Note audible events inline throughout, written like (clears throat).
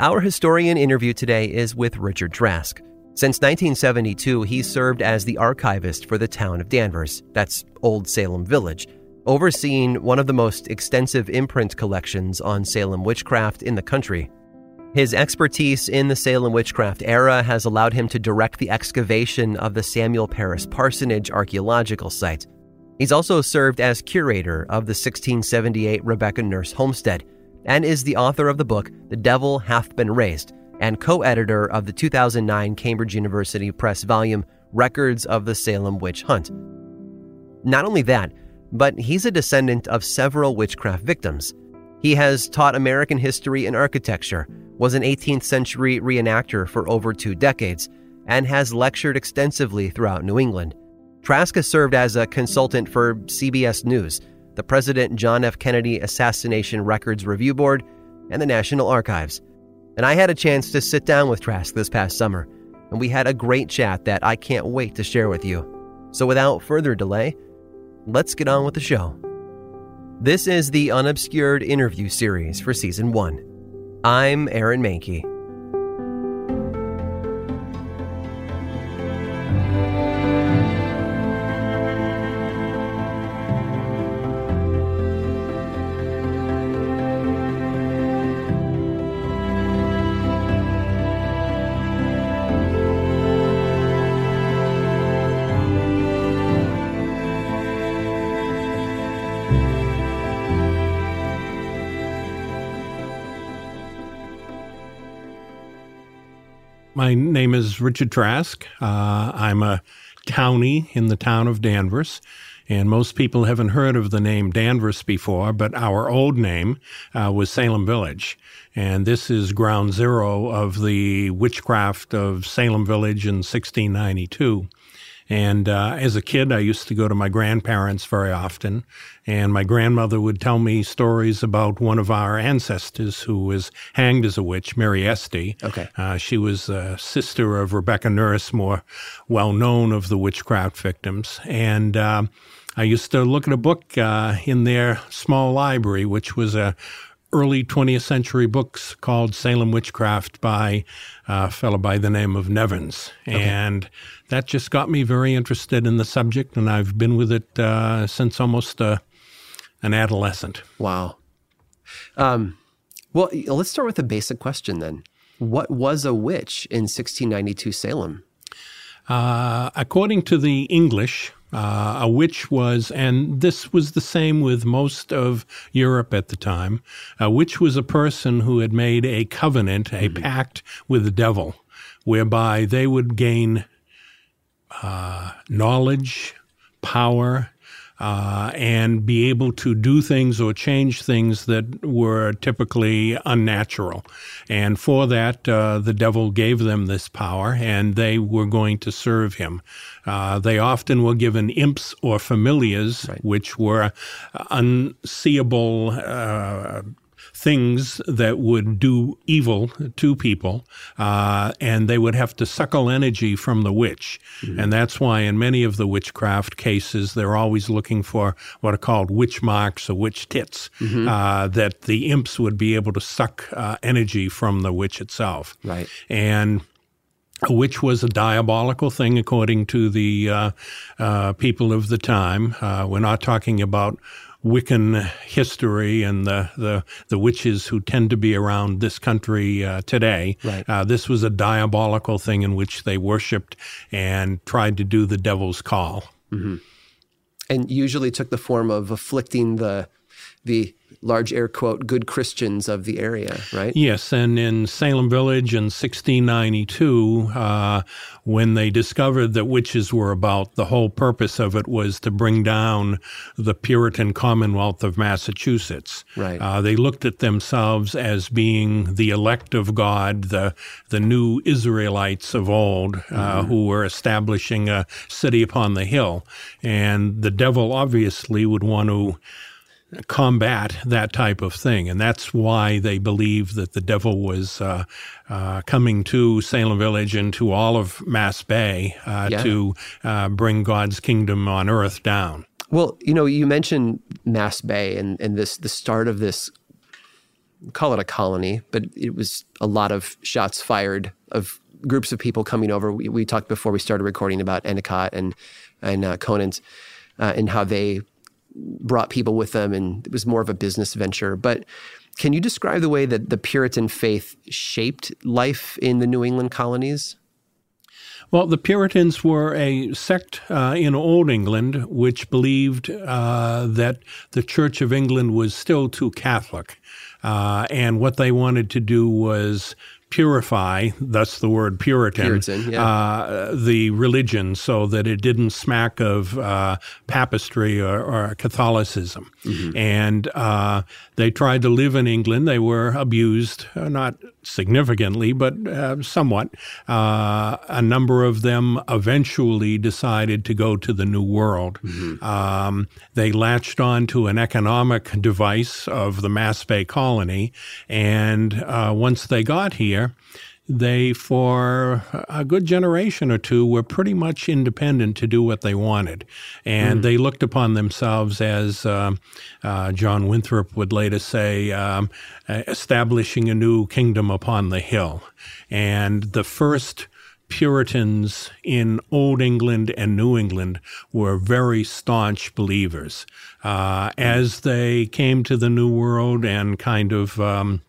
Our historian interview today is with Richard Trask. Since 1972, he served as the archivist for the town of Danvers, that's Old Salem Village, overseeing one of the most extensive imprint collections on Salem witchcraft in the country. His expertise in the Salem witchcraft era has allowed him to direct the excavation of the Samuel Parris Parsonage archaeological site. He's also served as curator of the 1678 Rebecca Nurse Homestead and is the author of the book The Devil Hath Been Raised and co editor of the 2009 Cambridge University Press volume Records of the Salem Witch Hunt. Not only that, but he's a descendant of several witchcraft victims. He has taught American history and architecture, was an 18th century reenactor for over two decades, and has lectured extensively throughout New England. Trask has served as a consultant for CBS News, the President John F. Kennedy Assassination Records Review Board, and the National Archives. And I had a chance to sit down with Trask this past summer, and we had a great chat that I can't wait to share with you. So without further delay, let's get on with the show. This is the Unobscured interview series for Season 1. I'm Aaron Mahnke. My name is Richard Trask. Uh, I'm a townie in the town of Danvers. And most people haven't heard of the name Danvers before, but our old name uh, was Salem Village. And this is ground zero of the witchcraft of Salem Village in 1692. And uh, as a kid, I used to go to my grandparents very often, and my grandmother would tell me stories about one of our ancestors who was hanged as a witch, Mary Esty. Okay. Uh, she was a sister of Rebecca Nurse, more well known of the witchcraft victims. And uh, I used to look at a book uh, in their small library, which was a early 20th century books called Salem Witchcraft by a fellow by the name of Nevins. Okay. And that just got me very interested in the subject, and I've been with it uh, since almost uh, an adolescent. Wow. Um, well, let's start with a basic question then. What was a witch in 1692 Salem? Uh, according to the English, uh, a witch was, and this was the same with most of Europe at the time, a witch was a person who had made a covenant, a mm-hmm. pact with the devil, whereby they would gain uh, knowledge, power, uh, and be able to do things or change things that were typically unnatural. And for that, uh, the devil gave them this power, and they were going to serve him. Uh, they often were given imps or familiars, right. which were unseeable uh, things that would do evil to people, uh, and they would have to suckle energy from the witch. Mm-hmm. And that's why in many of the witchcraft cases, they're always looking for what are called witch marks or witch tits, mm-hmm. uh, that the imps would be able to suck uh, energy from the witch itself. Right. And which was a diabolical thing according to the uh, uh, people of the time. Uh, we're not talking about Wiccan history and the, the, the witches who tend to be around this country uh, today. Right. Uh, this was a diabolical thing in which they worshipped and tried to do the devil's call. Mm-hmm. And usually took the form of afflicting the the large air quote good Christians of the area, right? Yes, and in Salem Village in 1692, uh, when they discovered that witches were about, the whole purpose of it was to bring down the Puritan Commonwealth of Massachusetts. Right. Uh, they looked at themselves as being the elect of God, the the new Israelites of old, uh, mm-hmm. who were establishing a city upon the hill, and the devil obviously would want to combat that type of thing. And that's why they believe that the devil was uh, uh, coming to Salem Village and to all of Mass Bay uh, yeah. to uh, bring God's kingdom on earth down. Well, you know, you mentioned Mass Bay and, and this the start of this call it a colony, but it was a lot of shots fired of groups of people coming over. We, we talked before we started recording about Endicott and and uh, Conant's uh, and how they brought people with them, and it was more of a business venture. But can you describe the way that the Puritan faith shaped life in the New England colonies? Well, the Puritans were a sect uh, in Old England which believed uh, that the Church of England was still too Catholic. Uh, and what they wanted to do was purify, thus the word Puritan, Puritan yeah. uh, the religion so that it didn't smack of uh, papistry or, or Catholicism. Mm-hmm. And uh, they tried to live in England. They were abused, uh, not significantly, but uh, somewhat. Uh, a number of them eventually decided to go to the New World. Mm-hmm. Um, they latched on to an economic device of the Mass Bay colony. And once they got here, they, for a good generation or two, were pretty much independent to do what they wanted. And mm. they looked upon themselves as, uh, uh, John Winthrop would later say, um, establishing a new kingdom upon the hill. And the first Puritans in Old England and New England were very staunch believers. Uh, as they came to the New World and kind of um,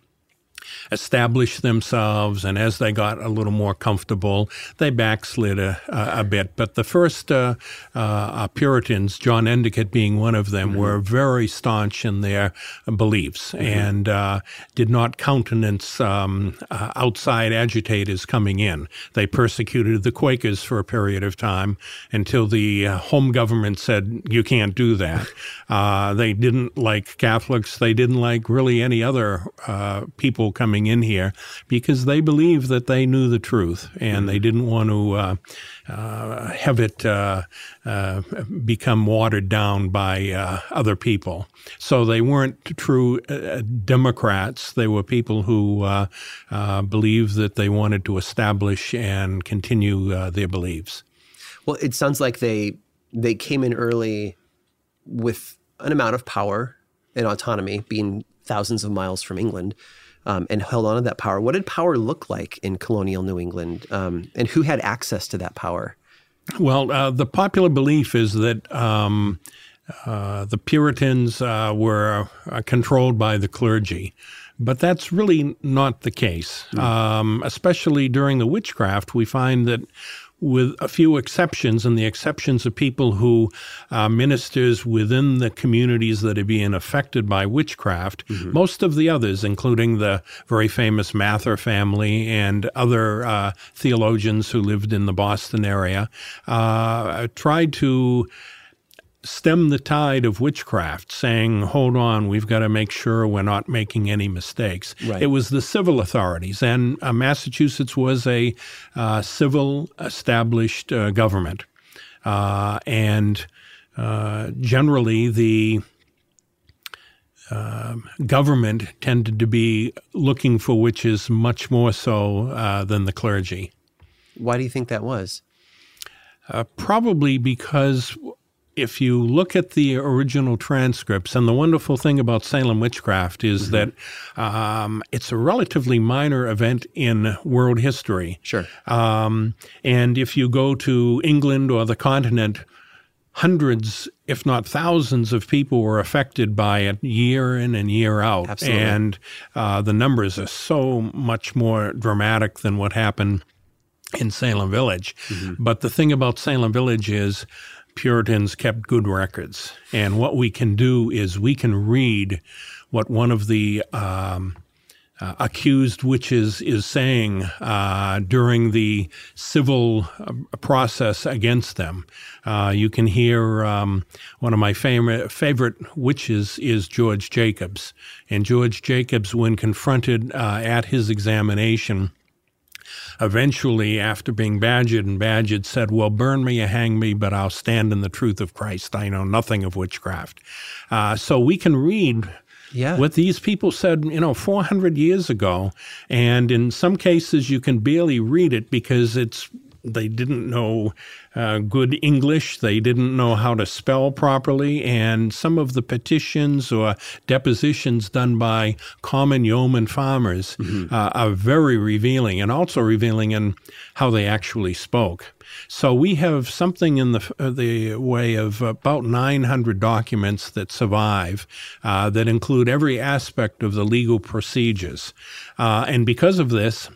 established themselves, and as they got a little more comfortable, they backslid a, a, a bit. But the first uh, uh, Puritans, John Endicott being one of them, mm-hmm. were very staunch in their beliefs mm-hmm. and uh, did not countenance um, uh, outside agitators coming in. They persecuted the Quakers for a period of time until the uh, home government said, you can't do that. (laughs) Uh, they didn't like Catholics. They didn't like really any other people coming in here because they believed that they knew the truth and they didn't want to uh, uh, have it uh, uh become watered down by uh, other people. So they weren't true uh, Democrats. They were people who believed that they wanted to establish and continue their beliefs. Well, it sounds like they they came in early with an amount of power and autonomy, being thousands of miles from England um, and held on to that power. What did power look like in colonial New England, um, and who had access to that power? Well, uh, the popular belief is that um, uh, the Puritans uh, were uh, controlled by the clergy. But that's really not the case. Mm. especially during the witchcraft, we find that with a few exceptions, and the exceptions are people who are uh, ministers within the communities that are being affected by witchcraft. Mm-hmm. Most of the others, including the very famous Mather family and other uh, theologians who lived in the Boston area, uh, tried to stem the tide of witchcraft, saying, hold on, we've got to make sure we're not making any mistakes. Right. It was the civil authorities, and uh, Massachusetts was a uh, civil established uh, government. Uh, and uh, generally, the uh, government tended to be looking for witches much more so uh, than the clergy. Why do you think that was? Uh, probably because if you look at the original transcripts, and the wonderful thing about Salem witchcraft is mm-hmm. that um, it's a relatively minor event in world history. Sure. Um, and if you go to England or the continent, hundreds, if not thousands, of people were affected by it year in and year out. Absolutely. And uh, the numbers are so much more dramatic than what happened in Salem Village. Mm-hmm. But the thing about Salem Village is Puritans kept good records. And what we can do is we can read what one of the um, uh, accused witches is saying uh, during the civil uh, process against them. Uh, you can hear um, one of my favorite, favorite witches is George Jacobs. And George Jacobs, when confronted uh, at his examination, eventually, after being badgered and badgered, said, Well, burn me or hang me, but I'll stand in the truth of Christ. I know nothing of witchcraft. Uh, so we can read yeah. what these people said, you know, 400 years ago. And in some cases, you can barely read it because it's they didn't know uh, good English. They didn't know how to spell properly. And some of the petitions or depositions done by common yeoman farmers mm-hmm. uh, are very revealing and also revealing in how they actually spoke. So we have something in the uh, the way of about 900 documents that survive uh, that include every aspect of the legal procedures. Uh, and because of this,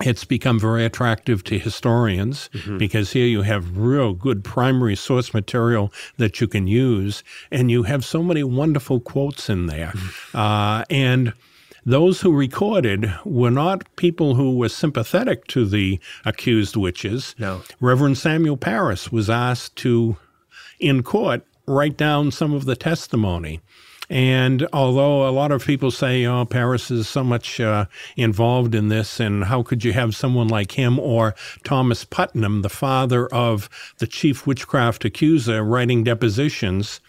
it's become very attractive to historians mm-hmm. because here you have real good primary source material that you can use, and you have so many wonderful quotes in there. Mm-hmm. Uh, and those who recorded were not people who were sympathetic to the accused witches. No. Reverend Samuel Parris was asked to, in court, write down some of the testimony. And although a lot of people say, oh, Parris is so much uh, involved in this, and how could you have someone like him or Thomas Putnam, the father of the chief witchcraft accuser, writing depositions?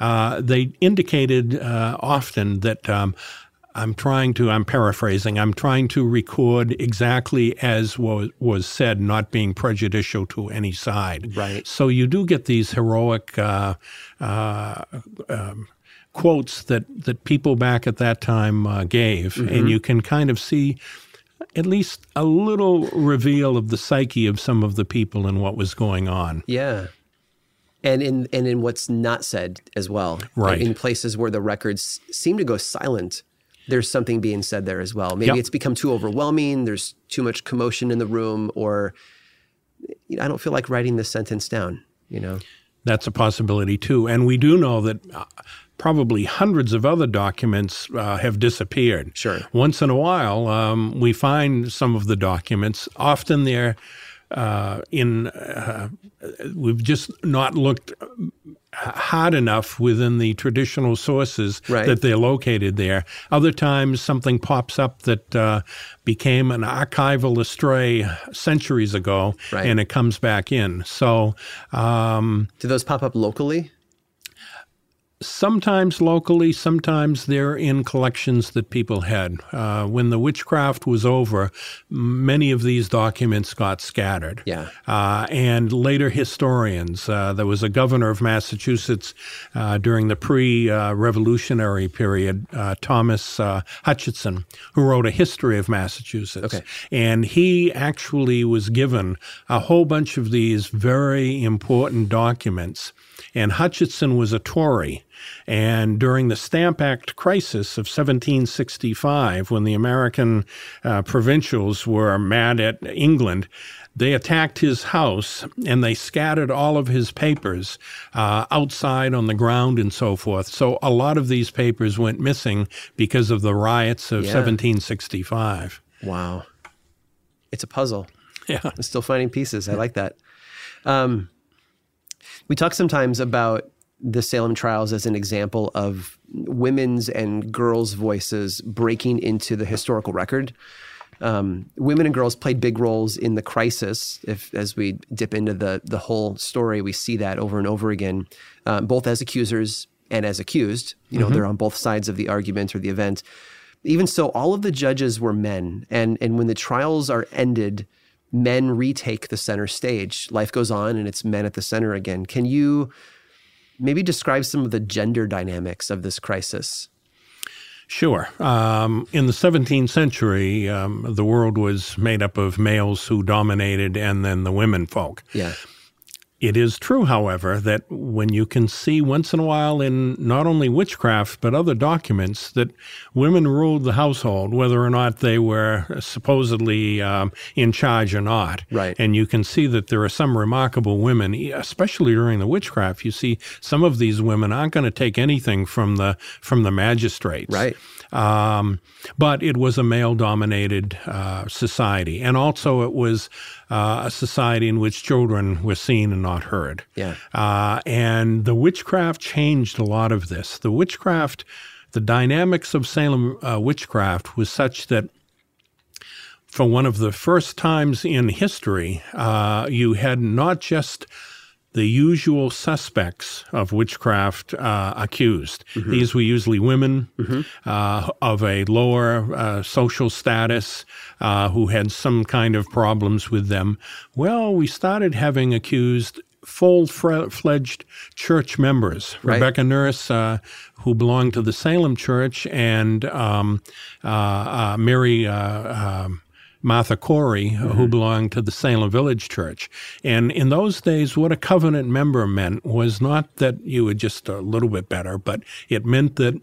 Uh, they indicated uh, often that um, I'm trying to, I'm paraphrasing, I'm trying to record exactly as was, was said, not being prejudicial to any side. Right. So you do get these heroic uh, uh, um, quotes that, that people back at that time uh, gave, mm-hmm. and you can kind of see at least a little reveal of the psyche of some of the people and what was going on. Yeah. And in and in what's not said as well. Right. In places where the records seem to go silent, there's something being said there as well. Maybe yep. it's become too overwhelming, there's too much commotion in the room, or you know, I don't feel like writing this sentence down, you know. That's a possibility too. And we do know that uh, probably hundreds of other documents uh, have disappeared. Sure. Once in a while, um, we find some of the documents. Often they're uh, in, uh, we've just not looked hard enough within the traditional sources right. that they're located there. Other times, something pops up that uh, became an archival astray centuries ago, right. and it comes back in. So, um, do those pop up locally? Sometimes locally, sometimes they're in collections that people had. Uh, when the witchcraft was over, many of these documents got scattered. Yeah. Uh, and later historians, uh, there was a governor of Massachusetts uh, during the pre revolutionary period, uh, Thomas uh, Hutchinson, who wrote a history of Massachusetts. Okay. And he actually was given a whole bunch of these very important documents. And Hutchinson was a Tory. And during the Stamp Act crisis of 1765, when the American uh, provincials were mad at England, they attacked his house and they scattered all of his papers uh, outside on the ground and so forth. So a lot of these papers went missing because of the riots of yeah. 1765. Wow. It's a puzzle. Yeah. I'm still finding pieces. I like that. Um, we talk sometimes about the Salem trials as an example of women's and girls' voices breaking into the historical record. Um, women and girls played big roles in the crisis. If as we dip into the the whole story, we see that over and over again, um, both as accusers and as accused. You know, mm-hmm. they're on both sides of the argument or the event. Even so, all of the judges were men, and and when the trials are ended, men retake the center stage. Life goes on, and it's men at the center again. Can you maybe describe some of the gender dynamics of this crisis? Sure. Um, in the 17th century, um, the world was made up of males who dominated and then the women folk. Yeah. It is true, however, that when you can see once in a while in not only witchcraft but other documents that women ruled the household, whether or not they were supposedly um, in charge or not. Right. And you can see that there are some remarkable women, especially during the witchcraft. You see some of these women aren't going to take anything from the from the magistrates. Right. Um, but it was a male dominated uh, society. And also, it was uh, a society in which children were seen and not heard. Yeah. Uh, and the witchcraft changed a lot of this. The witchcraft, the dynamics of Salem uh, witchcraft was such that for one of the first times in history, uh, you had not just the usual suspects of witchcraft uh, accused. Mm-hmm. These were usually women mm-hmm. uh, of a lower uh, social status uh, who had some kind of problems with them. Well, we started having accused full fledged church members. Right. Rebecca Nurse, uh, who belonged to the Salem Church, and um, uh, Mary. Um, Martha Corey, mm-hmm. who belonged to the Salem Village Church. And in those days, what a covenant member meant was not that you were just a little bit better, but it meant that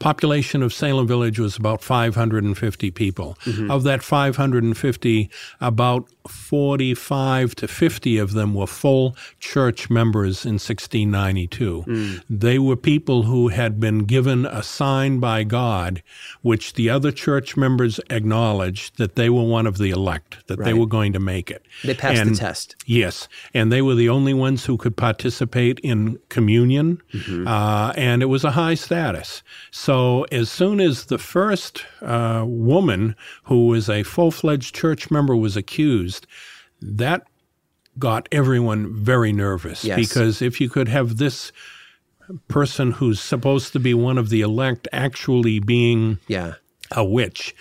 population of Salem Village was about 550 people. Mm-hmm. Of that 550, about 45 to 50 of them were full church members in 1692. Mm. They were people who had been given a sign by God, which the other church members acknowledged that they were one of the elect, that right. they were going to make it. They passed and, the test. Yes. And they were the only ones who could participate in communion, mm-hmm. uh, and it was a high status. So as soon as the first uh, woman who was a full fledged church member was accused, that got everyone very nervous yes. because if you could have this person who's supposed to be one of the elect actually being yeah. a witch,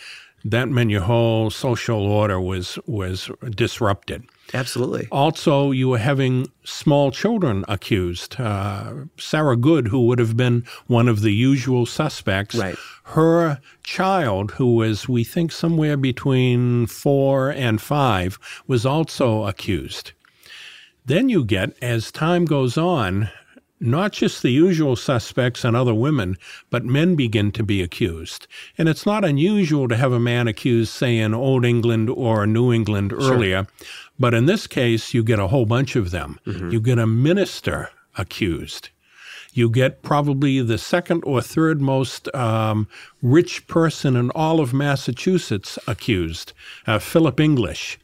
that meant your whole social order was was disrupted. Absolutely. Also, you were having small children accused. Uh, Sarah Good, who would have been one of the usual suspects, right. her child, who was, we think, somewhere between four and five, was also accused. Then you get, as time goes on, not just the usual suspects and other women, but men begin to be accused. And it's not unusual to have a man accused, say, in Old England or New England earlier. Sure. But in this case, you get a whole bunch of them. Mm-hmm. You get a minister accused. You get probably the second or third most um, rich person in all of Massachusetts accused, uh, Philip English.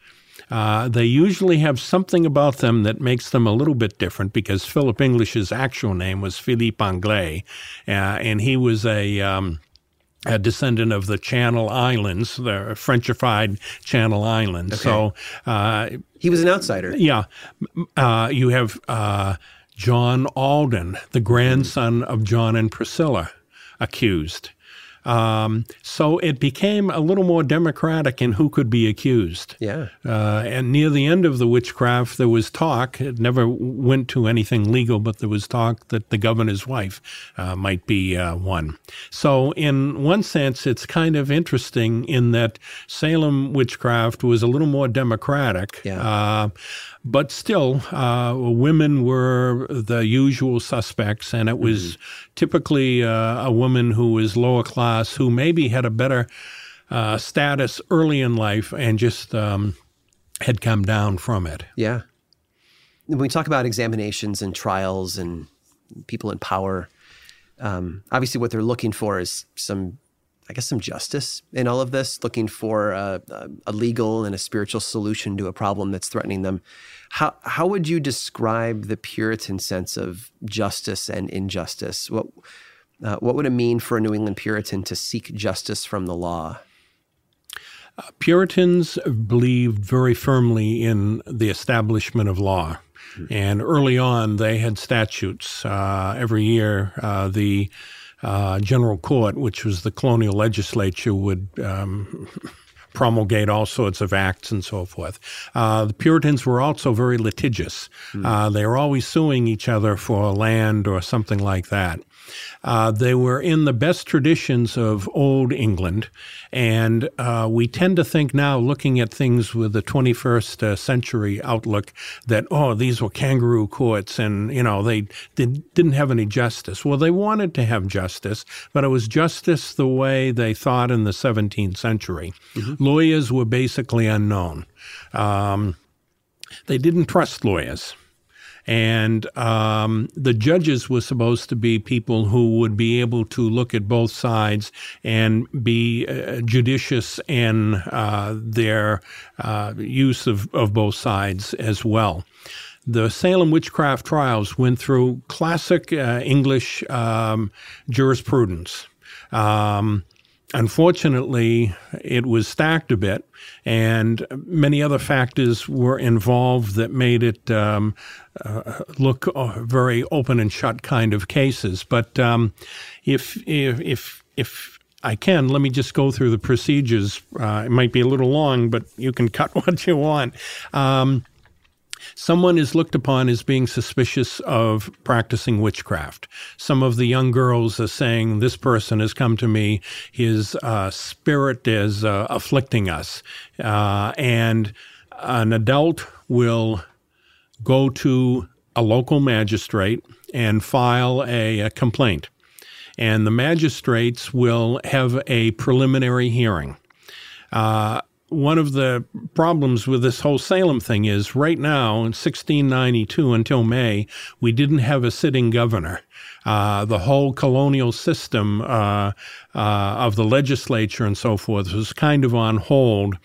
Uh, they usually have something about them that makes them a little bit different because Philip English's actual name was Philippe Anglais, uh, and he was a um, a descendant of the Channel Islands, the Frenchified Channel Islands. Okay. So uh, he was an outsider. Yeah, uh, you have uh, John Alden, the grandson of John and Priscilla, accused. Um, so it became a little more democratic in who could be accused. Yeah. Uh, and near the end of the witchcraft, there was talk. It never went to anything legal, but there was talk that the governor's wife uh, might be uh, one. So, in one sense, it's kind of interesting in that Salem witchcraft was a little more democratic. Yeah. But still, uh, women were the usual suspects, and it was mm-hmm. typically uh, a woman who was lower class who maybe had a better uh, status early in life and just um, had come down from it. Yeah. When we talk about examinations and trials and people in power, um, obviously what they're looking for is some I guess, some justice in all of this, looking for a, a, legal and a spiritual solution to a problem that's threatening them. How how would you describe the Puritan sense of justice and injustice? What uh, what would it mean for a New England Puritan to seek justice from the law? Uh, Puritans believed very firmly in the establishment of law. And early on, they had statutes. Uh, every year, uh, the uh, General Court, which was the colonial legislature, would um, (laughs) promulgate all sorts of acts and so forth. Uh, the Puritans were also very litigious. Mm. Uh, they were always suing each other for land or something like that. Uh, they were in the best traditions of old England, and uh, we tend to think now, looking at things with the 21st uh, century outlook, that oh, these were kangaroo courts, and you know they, they didn't have any justice. Well, they wanted to have justice, but it was justice the way they thought in the 17th century. Mm-hmm. Lawyers were basically unknown. Um, they didn't trust lawyers. And um, the judges were supposed to be people who would be able to look at both sides and be uh, judicious in uh, their uh, use of, of both sides as well. The Salem witchcraft trials went through classic uh, English um, jurisprudence. Um, Unfortunately, it was stacked a bit, and many other factors were involved that made it um, uh, look uh, very open and shut kind of cases. But um, if if if if I can, let me just go through the procedures. Uh, it might be a little long, but you can (laughs) cut what you want. Um, Someone is looked upon as being suspicious of practicing witchcraft. Some of the young girls are saying, This person has come to me, his uh, spirit is uh, afflicting us. Uh, and an adult will go to a local magistrate and file a, a complaint. And the magistrates will have a preliminary hearing. Uh, one of the problems with this whole Salem thing is right now in 1692 until May, we didn't have a sitting governor. Uh, the whole colonial system uh, uh, of the legislature and so forth was kind of on hold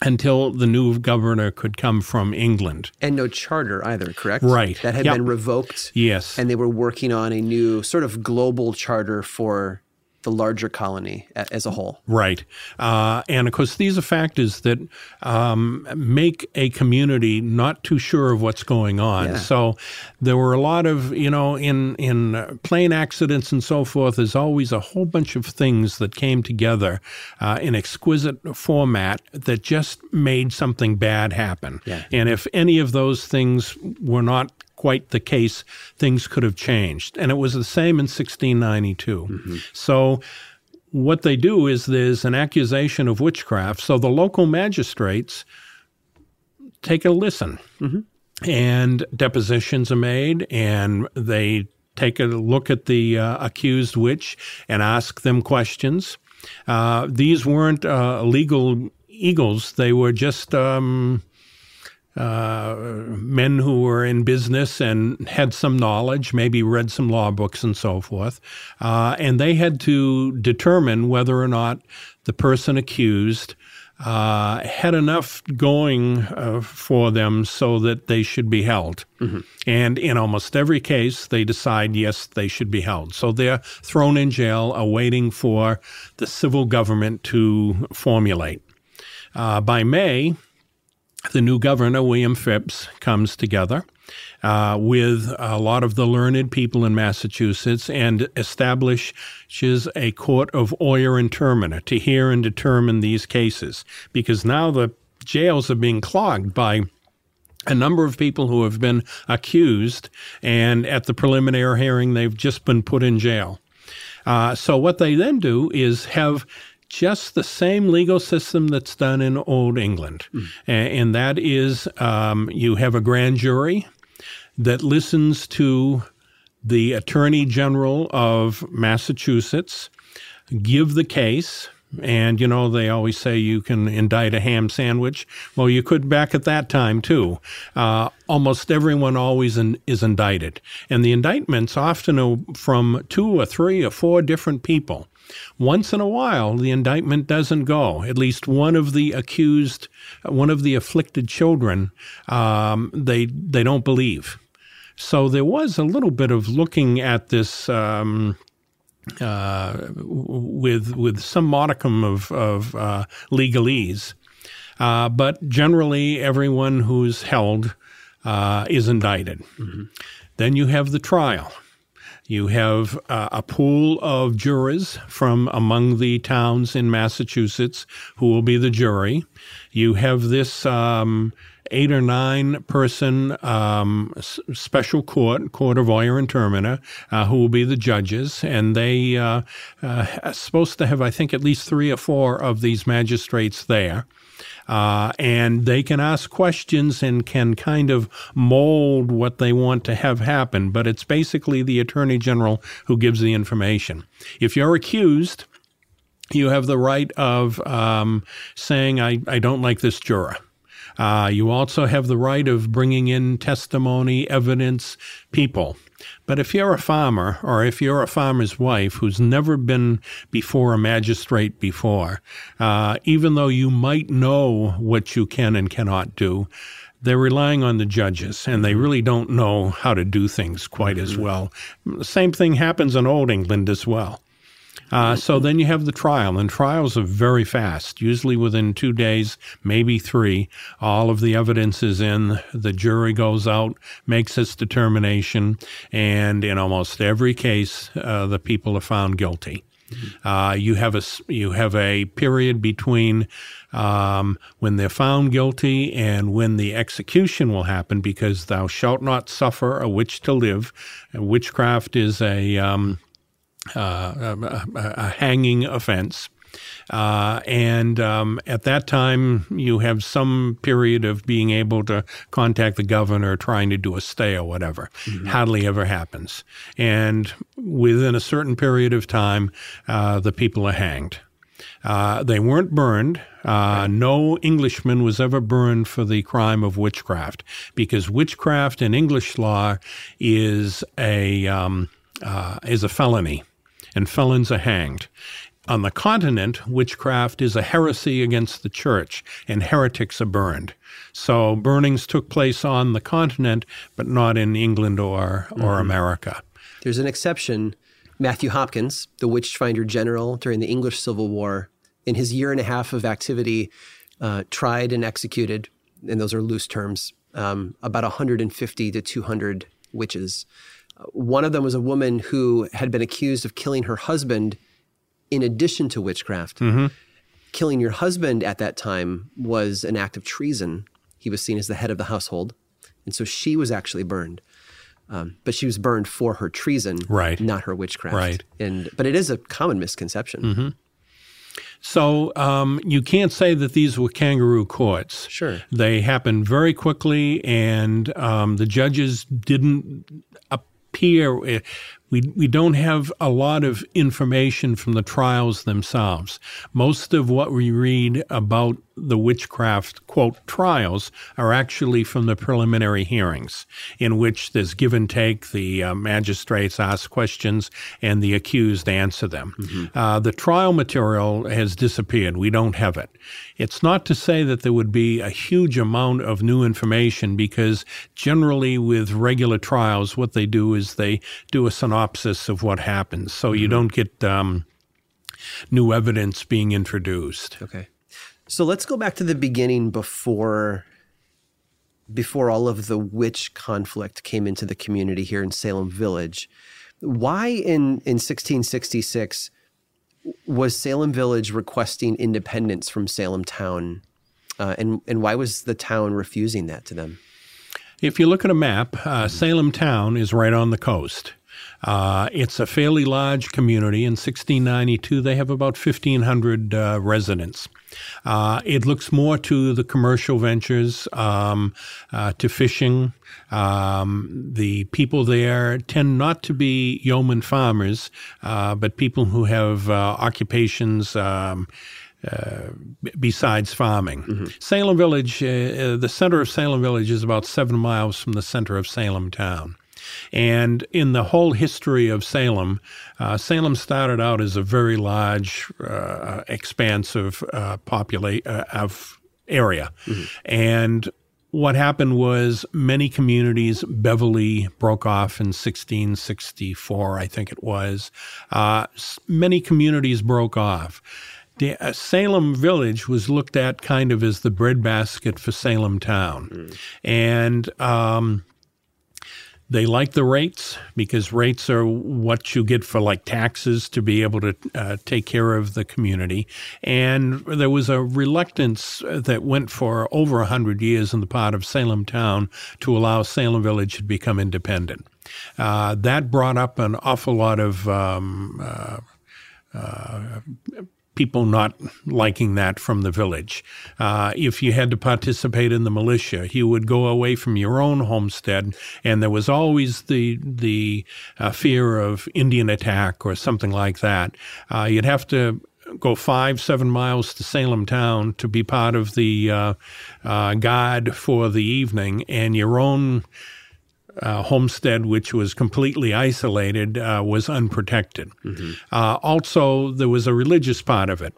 until the new governor could come from England. And no charter either, correct? Right. That had yep. been revoked. Yes. And they were working on a new sort of global charter for the larger colony as a whole. Right. Uh, and of course, these are factors that um, make a community not too sure of what's going on. Yeah. So there were a lot of, you know, in, in plane accidents and so forth, there's always a whole bunch of things that came together uh, in exquisite format that just made something bad happen. Yeah. And if any of those things were not quite the case, things could have changed. And it was the same in 1692. Mm-hmm. So what they do is there's an accusation of witchcraft. So the local magistrates take a listen. Mm-hmm. And depositions are made, and they take a look at the uh, accused witch and ask them questions. Uh, these weren't uh, legal eagles, they were just um, uh, men who were in business and had some knowledge, maybe read some law books and so forth. Uh, and they had to determine whether or not the person accused uh, had enough going uh, for them so that they should be held. Mm-hmm. And in almost every case, they decide, yes, they should be held. So they're thrown in jail, awaiting for the civil government to formulate. Uh, by May, the new governor, William Phips, comes together uh, with a lot of the learned people in Massachusetts and establishes a court of oyer and terminer to hear and determine these cases. Because now the jails are being clogged by a number of people who have been accused, and at the preliminary hearing, they've just been put in jail. Uh, so, what they then do is have just the same legal system that's done in Old England. Mm. And that is um, you have a grand jury that listens to the Attorney General of Massachusetts give the case. And, you know, they always say you can indict a ham sandwich. Well, you could back at that time, too. Uh, almost everyone always in, is indicted. And the indictments often are from two or three or four different people. Once in a while, the indictment doesn't go. At least one of the accused, one of the afflicted children, um, they they don't believe. So there was a little bit of looking at this. Um, uh, with with some modicum of, of uh, legalese, uh, but generally everyone who's held uh, is indicted. Mm-hmm. Then you have the trial. You have uh, a pool of jurors from among the towns in Massachusetts who will be the jury. You have this um, eight or nine person um, special court, court of oyer and terminer, uh, who will be the judges, and they uh, uh, are supposed to have, I think, at least three or four of these magistrates there. Uh, and they can ask questions and can kind of mold what they want to have happen. But it's basically the attorney general who gives the information. If you're accused, you have the right of um, saying, I, I don't like this juror. Uh, you also have the right of bringing in testimony, evidence, people. But if you're a farmer or if you're a farmer's wife who's never been before a magistrate before, uh, even though you might know what you can and cannot do, they're relying on the judges and they really don't know how to do things quite as well. Same thing happens in Old England as well. Uh, so then you have the trial, and trials are very fast, usually within two days, maybe three. All of the evidence is in. The jury goes out, makes its determination, and in almost every case, uh, the people are found guilty. Uh, you have a you have a period between um, when they're found guilty and when the execution will happen, because thou shalt not suffer a witch to live. Witchcraft is a um, uh, a, a, hanging offense. Uh, and um, at that time, you have some period of being able to contact the governor trying to do a stay or whatever. Mm-hmm. Hardly ever happens. And within a certain period of time, uh, the people are hanged. Uh, they weren't burned. Uh, no Englishman was ever burned for the crime of witchcraft because witchcraft in English law is a um, uh, is a felony and felons are hanged. On the continent, witchcraft is a heresy against the church, and heretics are burned. So burnings took place on the continent, but not in England or, or mm-hmm. America. There's an exception. Matthew Hopkins, the witchfinder general during the English Civil War, in his year and a half of activity, uh, tried and executed, and those are loose terms, um, about 150 to 200 witches. One of them was a woman who had been accused of killing her husband in addition to witchcraft. Mm-hmm. Killing your husband at that time was an act of treason. He was seen as the head of the household. And so she was actually burned. Um, but she was burned for her treason, right. not her witchcraft. Right. And but it is a common misconception. Mm-hmm. So um, you can't say that these were kangaroo courts. Sure. They happened very quickly, and um, the judges didn't. Eh, we, we don't have a lot of information from the trials themselves. Most of what we read about the witchcraft, quote, trials are actually from the preliminary hearings, in which there's give and take. The uh, magistrates ask questions and the accused answer them. Mm-hmm. Uh, the trial material has disappeared. We don't have it. It's not to say that there would be a huge amount of new information because generally with regular trials, what they do is they do a synopsis of what happens. So mm-hmm. you don't get um, new evidence being introduced. Okay. So let's go back to the beginning before before all of the witch conflict came into the community here in Salem Village. Why in in 1666 was Salem Village requesting independence from Salem town? Uh, and and why was the town refusing that to them? If you look at a map, uh, Salem town is right on the coast. Uh, it's a fairly large community. In 1692, they have about 1,500 uh, residents. Uh, it looks more to the commercial ventures, um, uh, to fishing. Um, the people there tend not to be yeoman farmers, uh, but people who have uh, occupations. Um, uh, besides farming. Mm-hmm. Salem Village, uh, the center of Salem Village is about seven miles from the center of Salem town. And in the whole history of Salem, uh, Salem started out as a very large, uh, expansive uh, populate uh, of area, mm-hmm. and what happened was many communities, Beverly broke off in 1664, I think it was. Uh, many communities broke off. the, uh, Salem Village was looked at kind of as the breadbasket for Salem Town, mm. and um, they like the rates because rates are what you get for like taxes to be able to uh, take care of the community. And there was a reluctance that went for over 100 years in the part of Salem town to allow Salem Village to become independent. Uh, that brought up an awful lot of um, uh, uh people not liking that from the village. Uh, if you had to participate in the militia, you would go away from your own homestead, and there was always the the uh, fear of Indian attack or something like that. Uh, you'd have to go five, seven miles to Salem town to be part of the uh, uh, guard for the evening, and your own uh, homestead, which was completely isolated, uh, was unprotected. Mm-hmm. Uh, also, there was a religious part of it.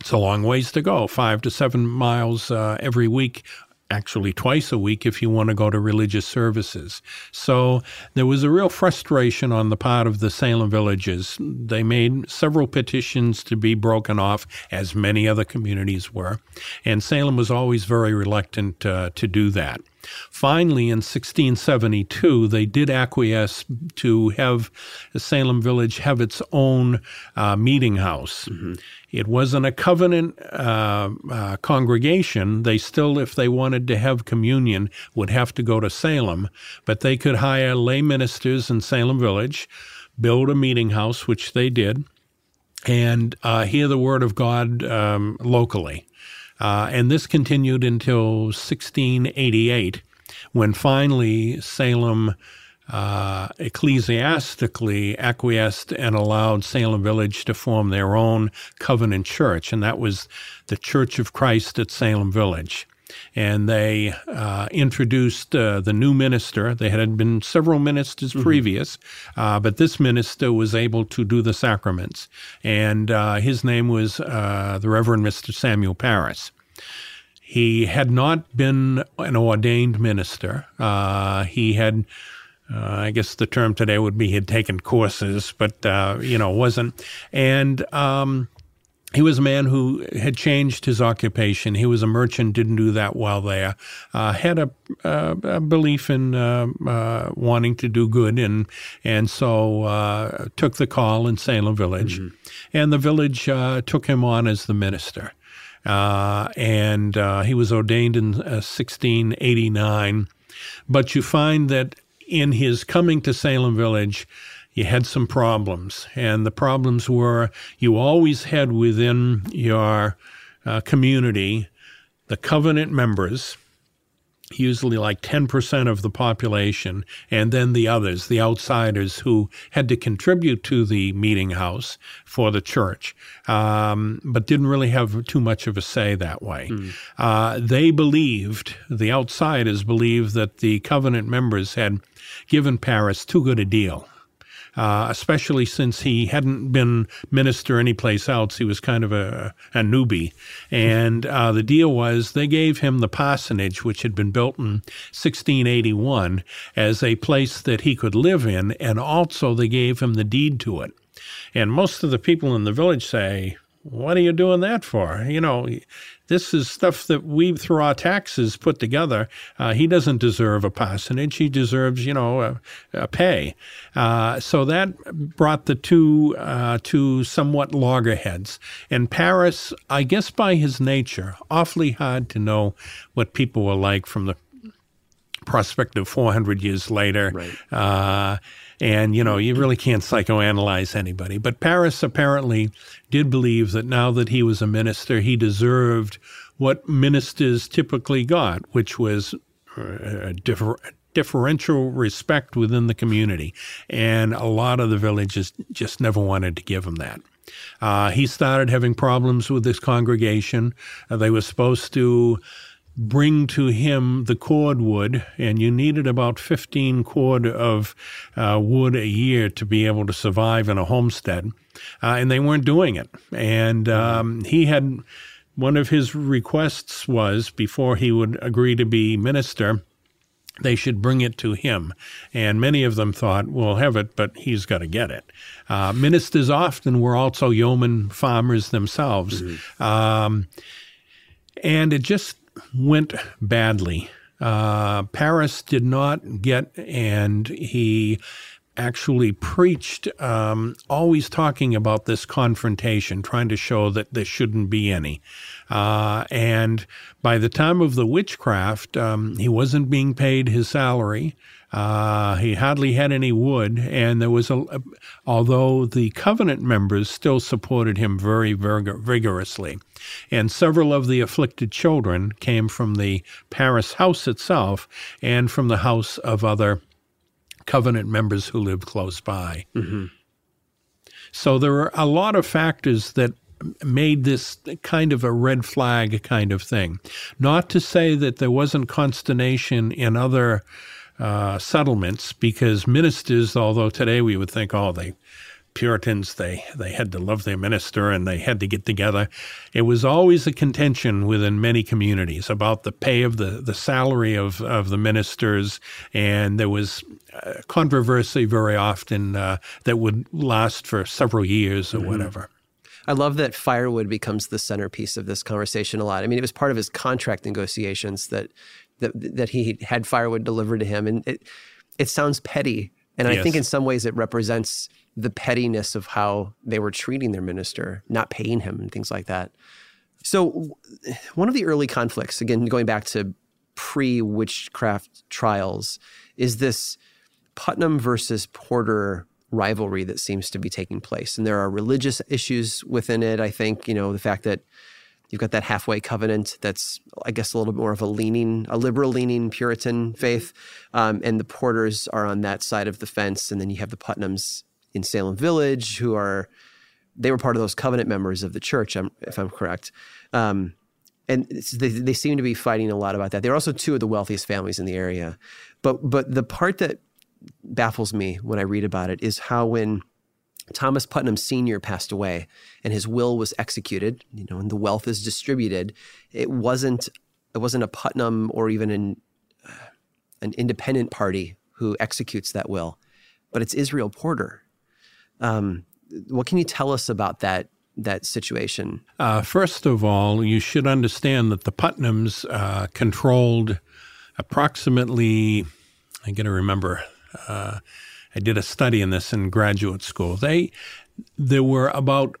It's a long ways to go, five to seven miles uh, every week actually twice a week if you want to go to religious services. So there was a real frustration on the part of the Salem villages. They made several petitions to be broken off, as many other communities were, and Salem was always very reluctant uh, to do that. Finally, in 1672, they did acquiesce to have Salem Village have its own uh, meeting house. Mm-hmm. It wasn't a covenant uh, uh, congregation. They still, if they wanted to have communion, would have to go to Salem, but they could hire lay ministers in Salem Village, build a meeting house, which they did, and uh, hear the word of God um, locally. Uh, and this continued until 1688, when finally Salem uh, ecclesiastically acquiesced and allowed Salem Village to form their own covenant church, and that was the Church of Christ at Salem Village. And they uh, introduced uh, the new minister. They had been several ministers mm-hmm. previous, uh, but this minister was able to do the sacraments. And uh, his name was uh, the Reverend Mr. Samuel Parris. He had not been an ordained minister. Uh, he had, uh, I guess the term today would be he had taken courses, but, uh, you know, wasn't. And um, he was a man who had changed his occupation. He was a merchant, didn't do that well there. Uh, had a, uh, a, belief in uh, uh wanting to do good, and and so uh, took the call in Salem Village, mm-hmm. and the village uh, took him on as the minister. Uh, and uh, he was ordained in uh, 1689. But you find that in his coming to Salem Village, you had some problems. And the problems were you always had within your uh, community the covenant members usually like 10% of the population, and then the others, the outsiders who had to contribute to the meeting house for the church, um, but didn't really have too much of a say that way. Mm. Uh, they believed, the outsiders believed, that the covenant members had given Parris too good a deal uh, especially since he hadn't been minister anyplace else. He was kind of a, a newbie. And uh, the deal was they gave him the parsonage, which had been built in 1681, as a place that he could live in, and also they gave him the deed to it. And most of the people in the village say, what are you doing that for? You know, this is stuff that we, through our taxes, put together. Uh, he doesn't deserve a parsonage. He deserves, you know, a, a pay. Uh, so that brought the two uh, to somewhat loggerheads. And Parris, I guess by his nature, awfully hard to know what people were like from the prospect of 400 years later. Right. Uh, and, you know, you really can't psychoanalyze anybody. But Parris apparently did believe that now that he was a minister, he deserved what ministers typically got, which was a differ, differential respect within the community. And a lot of the villages just never wanted to give him that. Uh, he started having problems with this congregation. Uh, they were supposed to bring to him the cord wood, and you needed about 15 cord of uh, wood a year to be able to survive in a homestead. Uh, and they weren't doing it. And um, he had one of his requests was before he would agree to be minister they should bring it to him. And many of them thought, we'll have it, but he's got to get it. Uh, ministers often were also yeoman farmers themselves. Mm-hmm. Um, and it just went badly. Uh, Parris did not get, and he actually preached, um, always talking about this confrontation, trying to show that there shouldn't be any. Uh, and by the time of the witchcraft, um, he wasn't being paid his salary. Uh, he hardly had any wood, and there was a. Although the covenant members still supported him very, very vigorously, and several of the afflicted children came from the Parris house itself and from the house of other covenant members who lived close by. Mm-hmm. So there were a lot of factors that made this kind of a red flag kind of thing. Not to say that there wasn't consternation in other uh, settlements, because ministers, although today we would think, oh, they Puritans, they, they had to love their minister and they had to get together. It was always a contention within many communities about the pay of the, the salary of, of the ministers. And there was uh, controversy very often uh, that would last for several years or mm-hmm. whatever. I love that firewood becomes the centerpiece of this conversation a lot. I mean, it was part of his contract negotiations that that, that he had firewood delivered to him, and it it sounds petty, and yes. I think in some ways it represents the pettiness of how they were treating their minister, not paying him, and things like that. So, one of the early conflicts, again, going back to pre witchcraft trials, is this Putnam versus Porter rivalry that seems to be taking place. And there are religious issues within it. I think, you know, the fact that you've got that halfway covenant that's, I guess, a little bit more of a leaning, a liberal leaning Puritan faith. Um, and the Porters are on that side of the fence. And then you have the Putnams in Salem Village who are, they were part of those covenant members of the church, if I'm correct. Um, and they, they seem to be fighting a lot about that. They're also two of the wealthiest families in the area. But, but the part that baffles me when I read about it is how when Thomas Putnam Sr. passed away and his will was executed, you know, and the wealth is distributed, it wasn't it wasn't a Putnam or even an an independent party who executes that will, but it's Israel Porter. Um, what can you tell us about that that situation? Uh, first of all, you should understand that the Putnams uh, controlled approximately. I got to remember uh, I did a study in this in graduate school. They there were about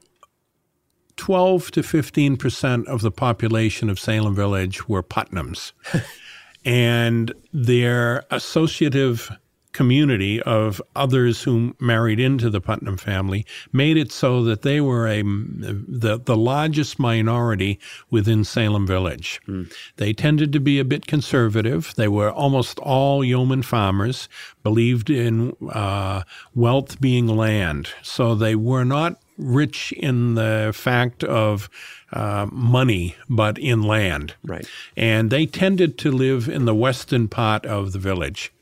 12 to 15 percent of the population of Salem Village were Putnams, (laughs) and their associative community of others who married into the Putnam family made it so that they were a the, the largest minority within Salem Village. Mm. They tended to be a bit conservative. They were almost all yeoman farmers, believed in uh, wealth being land. So they were not rich in the fact of uh, money, but in land. Right. And they tended to live in the western part of the village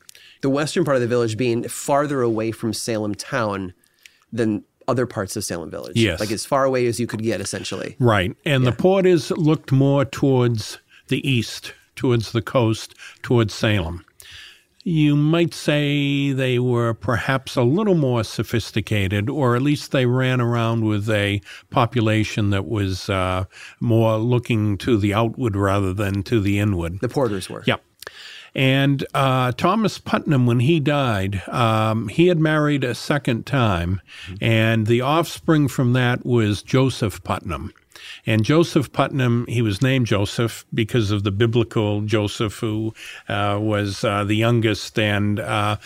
the western part of the village being farther away from Salem town than other parts of Salem Village. Yes. Like as far away as you could get, essentially. Right. And yeah. the Porters looked more towards the east, towards the coast, towards Salem. You might say they were perhaps a little more sophisticated, or at least they ran around with a population that was uh, more looking to the outward rather than to the inward. The Porters were. Yep. And uh, Thomas Putnam, when he died, um, he had married a second time, and the offspring from that was Joseph Putnam. And Joseph Putnam, he was named Joseph because of the biblical Joseph, who uh, was uh, the youngest, and uh,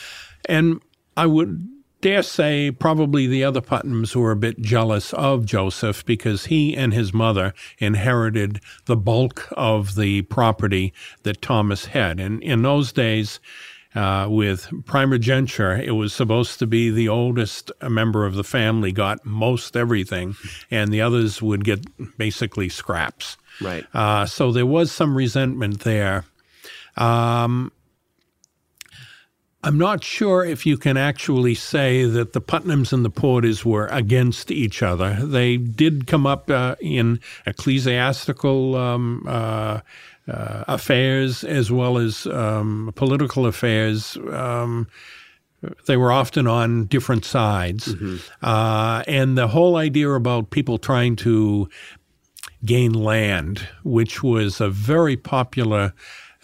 and I would dare say probably the other Putnams were a bit jealous of Joseph because he and his mother inherited the bulk of the property that Thomas had. And in those days, uh, with primogeniture, it was supposed to be the oldest member of the family got most everything, and the others would get basically scraps. Right. Uh, so there was some resentment there. Um, I'm not sure if you can actually say that the Putnams and the Porters were against each other. They did come up uh, in ecclesiastical um, uh, uh, affairs as well as um, political affairs. Um, they were often on different sides. Mm-hmm. Uh, and the whole idea about people trying to gain land, which was a very popular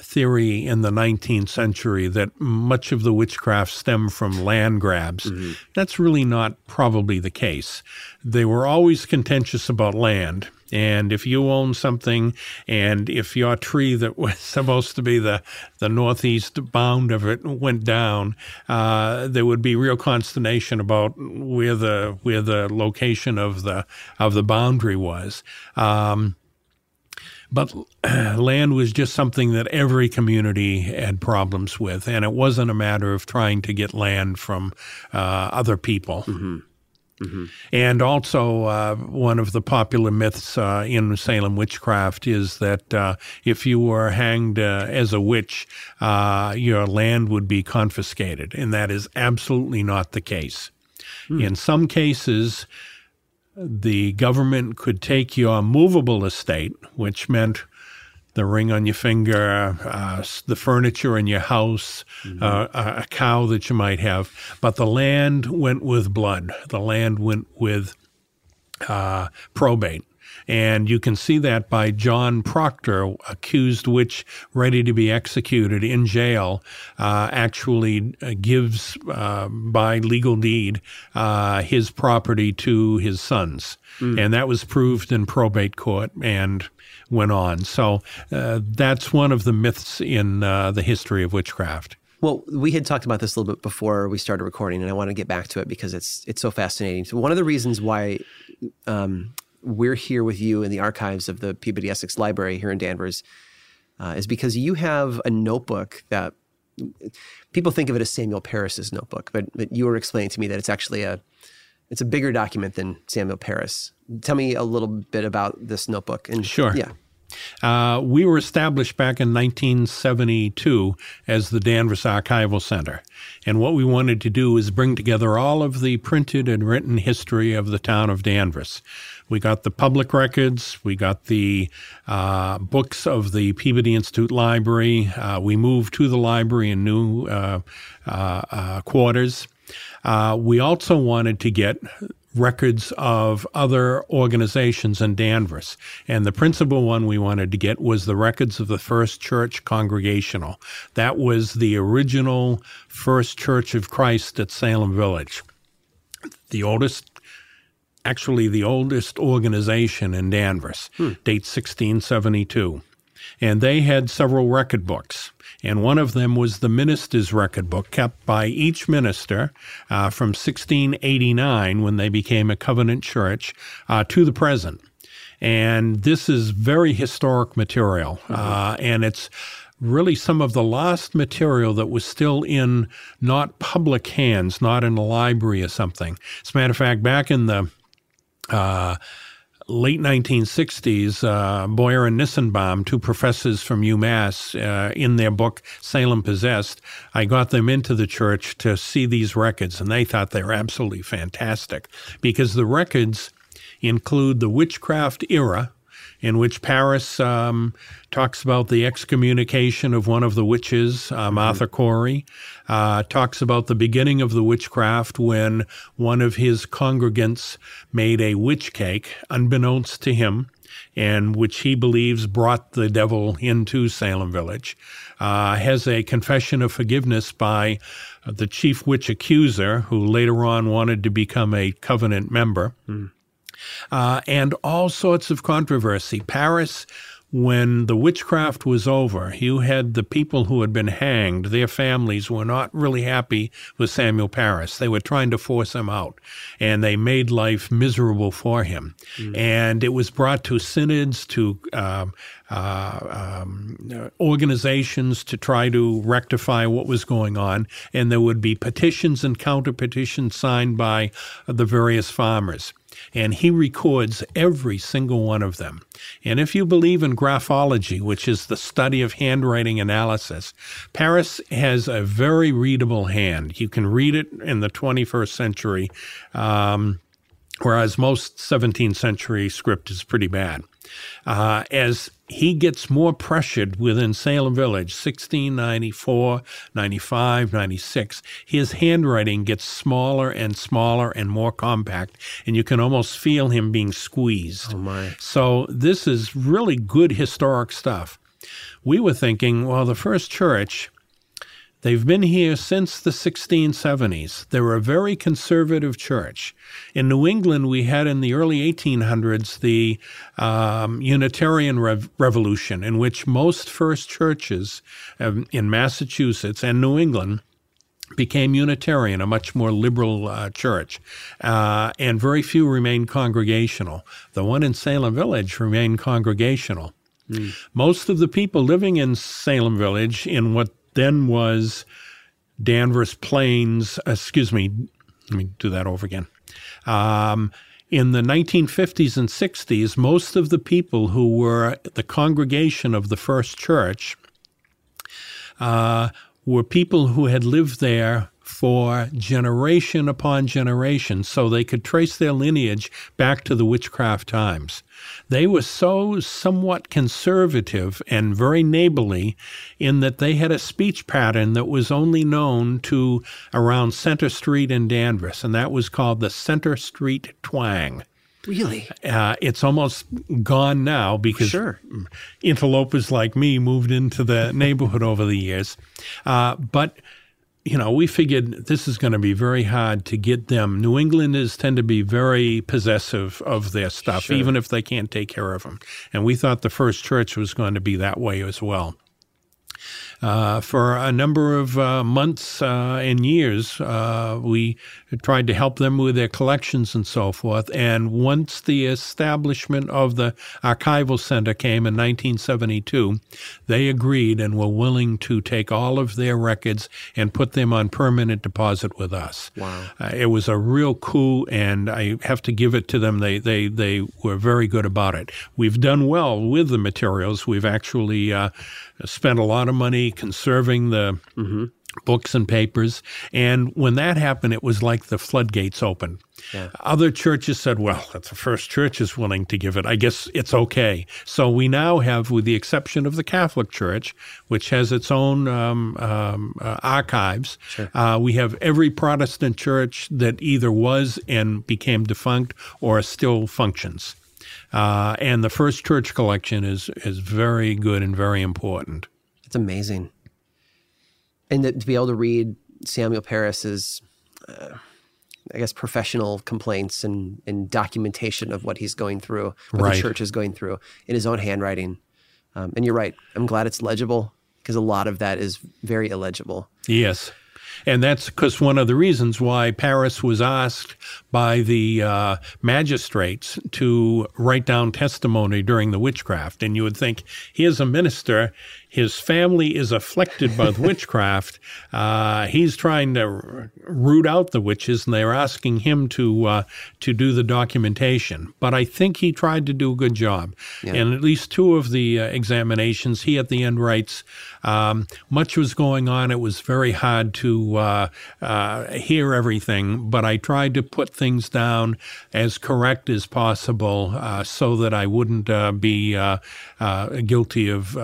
theory in the 19th century that much of the witchcraft stemmed from land grabs. Mm-hmm. That's really not probably the case. They were always contentious about land. And if you own something, and if your tree that (laughs) was supposed to be the, the northeast bound of it went down, uh, there would be real consternation about where the where the location of the of the boundary was. Um, but (clears throat) land was just something that every community had problems with, and it wasn't a matter of trying to get land from uh, other people. Mm-hmm. Mm-hmm. And also, uh, one of the popular myths uh, in Salem witchcraft is that uh, if you were hanged uh, as a witch, uh, your land would be confiscated. And that is absolutely not the case. Mm. In some cases, the government could take your movable estate, which meant the ring on your finger, uh, the furniture in your house, mm-hmm. uh, a cow that you might have. But the land went with blood. The land went with uh, probate. And you can see that by John Proctor, accused witch ready to be executed in jail, uh, actually uh, gives uh, by legal deed uh, his property to his sons. Mm. And that was proved in probate court and went on. So uh, that's one of the myths in uh, the history of witchcraft. Well, we had talked about this a little bit before we started recording, and I want to get back to it because it's it's so fascinating. So one of the reasons why um, we're here with you in the archives of the Peabody Essex Library here in Danvers uh, is because you have a notebook that people think of it as Samuel Parris's notebook, but, but you were explaining to me that it's actually a it's a bigger document than Samuel Parris. Tell me a little bit about this notebook. And sure. Yeah. Uh, we were established back in 1972 as the Danvers Archival Center. And what we wanted to do is bring together all of the printed and written history of the town of Danvers. We got the public records, we got the uh, books of the Peabody Institute Library. Uh, we moved to the library in new uh, uh, uh, quarters. we also wanted to get records of other organizations in Danvers. And the principal one we wanted to get was the records of the First Church Congregational. That was the original First Church of Christ at Salem Village. The oldest actually the oldest organization in Danvers, hmm. dates 1672. And they had several record books. And one of them was the minister's record book, kept by each minister uh, from 1689, when they became a covenant church, uh, to the present. And this is very historic material. Mm-hmm. Uh, and it's really some of the last material that was still in not public hands, not in a library or something. As a matter of fact, back in the uh, late 1960s, uh, Boyer and Nissenbaum, two professors from UMass, uh, in their book Salem Possessed, I got them into the church to see these records, and they thought they were absolutely fantastic because the records include the witchcraft era in which Parris um, talks about the excommunication of one of the witches, uh, mm-hmm. Martha Corey, uh, talks about the beginning of the witchcraft when one of his congregants made a witch cake, unbeknownst to him, and which he believes brought the devil into Salem Village. Uh, has a confession of forgiveness by the chief witch accuser, who later on wanted to become a covenant member. Mm uh, and all sorts of controversy. Parris when the witchcraft was over, you had the people who had been hanged, their families were not really happy with Samuel Parris. They were trying to force him out, and they made life miserable for him. Mm. And it was brought to synods, to uh, uh, um, organizations to try to rectify what was going on, and there would be petitions and counter petitions signed by the various farmers and he records every single one of them. And if you believe in graphology, which is the study of handwriting analysis, Parris has a very readable hand. You can read it in the 21st century, um, whereas most 17th century script is pretty bad. Uh, as he gets more pressured within Salem Village, 1694, 95, 96, his handwriting gets smaller and smaller and more compact, and you can almost feel him being squeezed. Oh, my. So this is really good historic stuff. We were thinking, well, the first church They've been here since the 1670s. They're a very conservative church. In New England, we had in the early 1800s the um, Unitarian Rev- Revolution, in which most first churches um, in Massachusetts and New England became Unitarian, a much more liberal uh, church, uh, and very few remained congregational. The one in Salem Village remained congregational. Mm. Most of the people living in Salem Village, in what then was Danvers Plains, excuse me, let me do that over again. Um, in the 1950s and 60s, most of the people who were the congregation of the first church uh, were people who had lived there for generation upon generation so they could trace their lineage back to the witchcraft times. They were so somewhat conservative and very neighborly in that they had a speech pattern that was only known to around Center Street in Danvers, and that was called the Center Street Twang. Really? Uh, it's almost gone now because sure. interlopers like me moved into the neighborhood over the years. Uh, but you know, we figured this is going to be very hard to get them. New Englanders tend to be very possessive of their stuff, sure. even if they can't take care of them. And we thought the first church was going to be that way as well. Uh, for a number of uh, months uh, and years, uh, we tried to help them with their collections and so forth. And once the establishment of the archival center came in 1972, they agreed and were willing to take all of their records and put them on permanent deposit with us. Wow! Uh, it was a real coup, and I have to give it to them. They they they were very good about it. We've done well with the materials. We've actually spent a lot of money conserving the mm-hmm. books and papers. And when that happened, it was like the floodgates opened. Yeah. Other churches said, well, that's the first church is willing to give it. I guess it's okay. So we now have, with the exception of the Catholic Church, which has its own um, um, uh, archives, sure. uh, we have every Protestant church that either was and became defunct or still functions. Uh, and the First Church collection is is very good and very important. It's amazing, and to be able to read Samuel Parris's, uh, I guess, professional complaints and, and documentation of what he's going through, what right. the church is going through in his own handwriting. Um, and you're right. I'm glad it's legible because a lot of that is very illegible. Yes. And that's because one of the reasons why Parris was asked by the uh, magistrates to write down testimony during the witchcraft. And you would think, here's a minister his family is afflicted by (laughs) witchcraft. Uh, he's trying to root out the witches, and they're asking him to uh, to do the documentation. But I think he tried to do a good job. Yeah. And at least two of the uh, examinations, he at the end writes, um, much was going on. It was very hard to uh, uh, hear everything, but I tried to put things down as correct as possible uh, so that I wouldn't be guilty of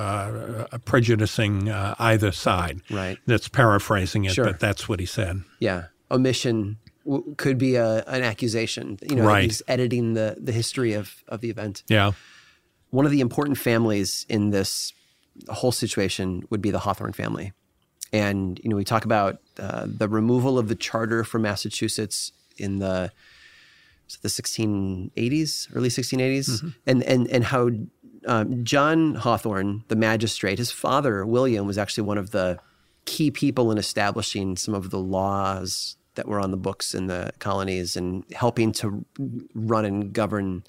prejudicing uh, either side. Right. That's paraphrasing it, sure. but that's what he said. Yeah. Omission w- could be a, an accusation. You know, right. he's editing the, the history of, of the event. Yeah. One of the important families in this whole situation would be the Hathorne family. And, you know, we talk about uh, the removal of the charter from Massachusetts in the the 1680s, early 1680s, mm-hmm. and and and how um, John Hathorne, the magistrate, his father, William, was actually one of the key people in establishing some of the laws that were on the books in the colonies and helping to run and govern.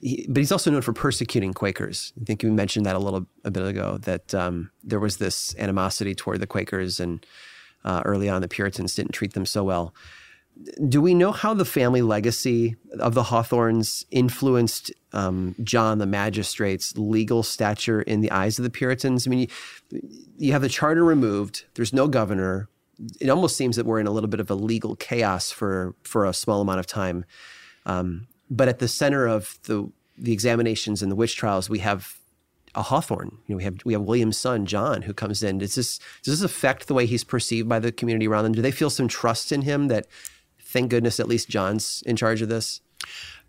He, but he's also known for persecuting Quakers. I think you mentioned that a little a bit ago that um, there was this animosity toward the Quakers, and uh, early on the Puritans didn't treat them so well do we know how the family legacy of the Hathornes influenced um, John the magistrate's legal stature in the eyes of the Puritans? I mean, you, you, have the charter removed. There's no governor. It almost seems that we're in a little bit of a legal chaos for for a small amount of time. Um, but at the center of the the examinations and the witch trials, we have a Hathorne. You know, we have we have William's son John who comes in. Does this does this affect the way he's perceived by the community around them? Do they feel some trust in him that, thank goodness, at least John's in charge of this?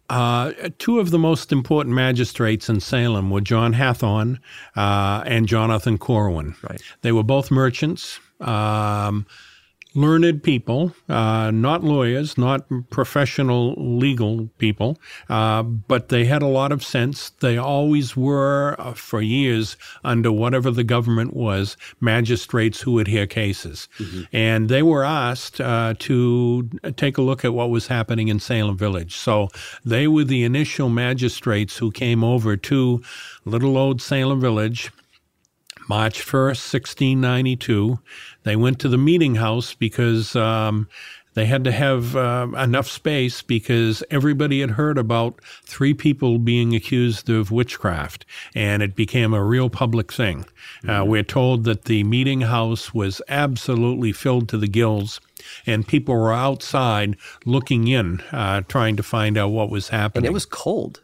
Uh, two of the most important magistrates in Salem were John Hathorne uh, and Jonathan Corwin. Right. They were both merchants. Um, learned people, uh, not lawyers, not professional legal people, uh, but they had a lot of sense. They always were, uh, for years, under whatever the government was, magistrates who would hear cases. Mm-hmm. And they were asked uh, to take a look at what was happening in Salem Village. So they were the initial magistrates who came over to little old Salem Village March 1st, 1692. They went to the meeting house because um, they had to have uh, enough space because everybody had heard about three people being accused of witchcraft, and it became a real public thing. Uh, mm-hmm. Uh, we're told that the meeting house was absolutely filled to the gills and people were outside looking in, uh, trying to find out what was happening. And it was cold.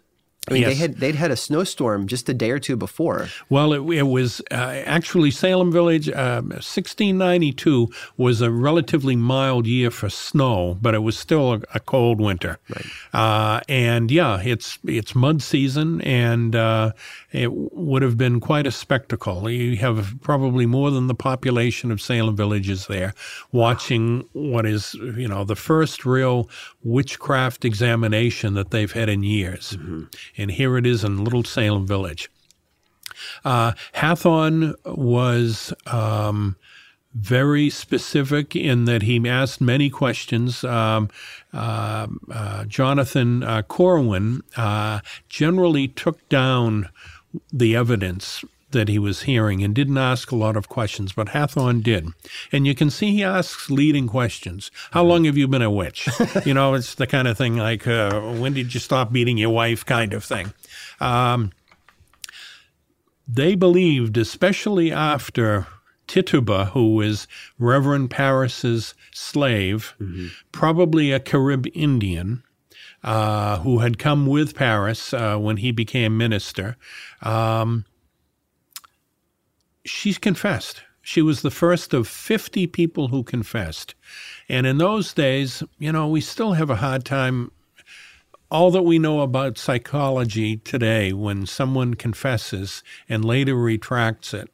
I mean, yes. they had they'd had a snowstorm just a day or two before. Well, it, it was uh, actually Salem Village. Uh, 1692 was a relatively mild year for snow, but it was still a, a cold winter. Right. Uh, and yeah, it's it's mud season, and uh, it would have been quite a spectacle. You have probably more than the population of Salem villages there, watching what is you know the first real witchcraft examination that they've had in years. Mm-hmm and here it is in Little Salem Village. Uh, Hathorne was um, very specific in that he asked many questions. Um, uh, uh, Jonathan uh, Corwin uh, generally took down the evidence that he was hearing and didn't ask a lot of questions, but Hathorne did. And you can see he asks leading questions. How long have you been a witch? (laughs) you know, it's the kind of thing like, uh, when did you stop beating your wife kind of thing. Um, they believed, especially after Tituba, who was Reverend Parris's slave, mm-hmm. probably a Carib Indian, uh, who had come with Parris uh, when he became minister. Um, she's confessed. She was the first of 50 people who confessed. And in those days, you know, we still have a hard time. All that we know about psychology today, when someone confesses and later retracts it,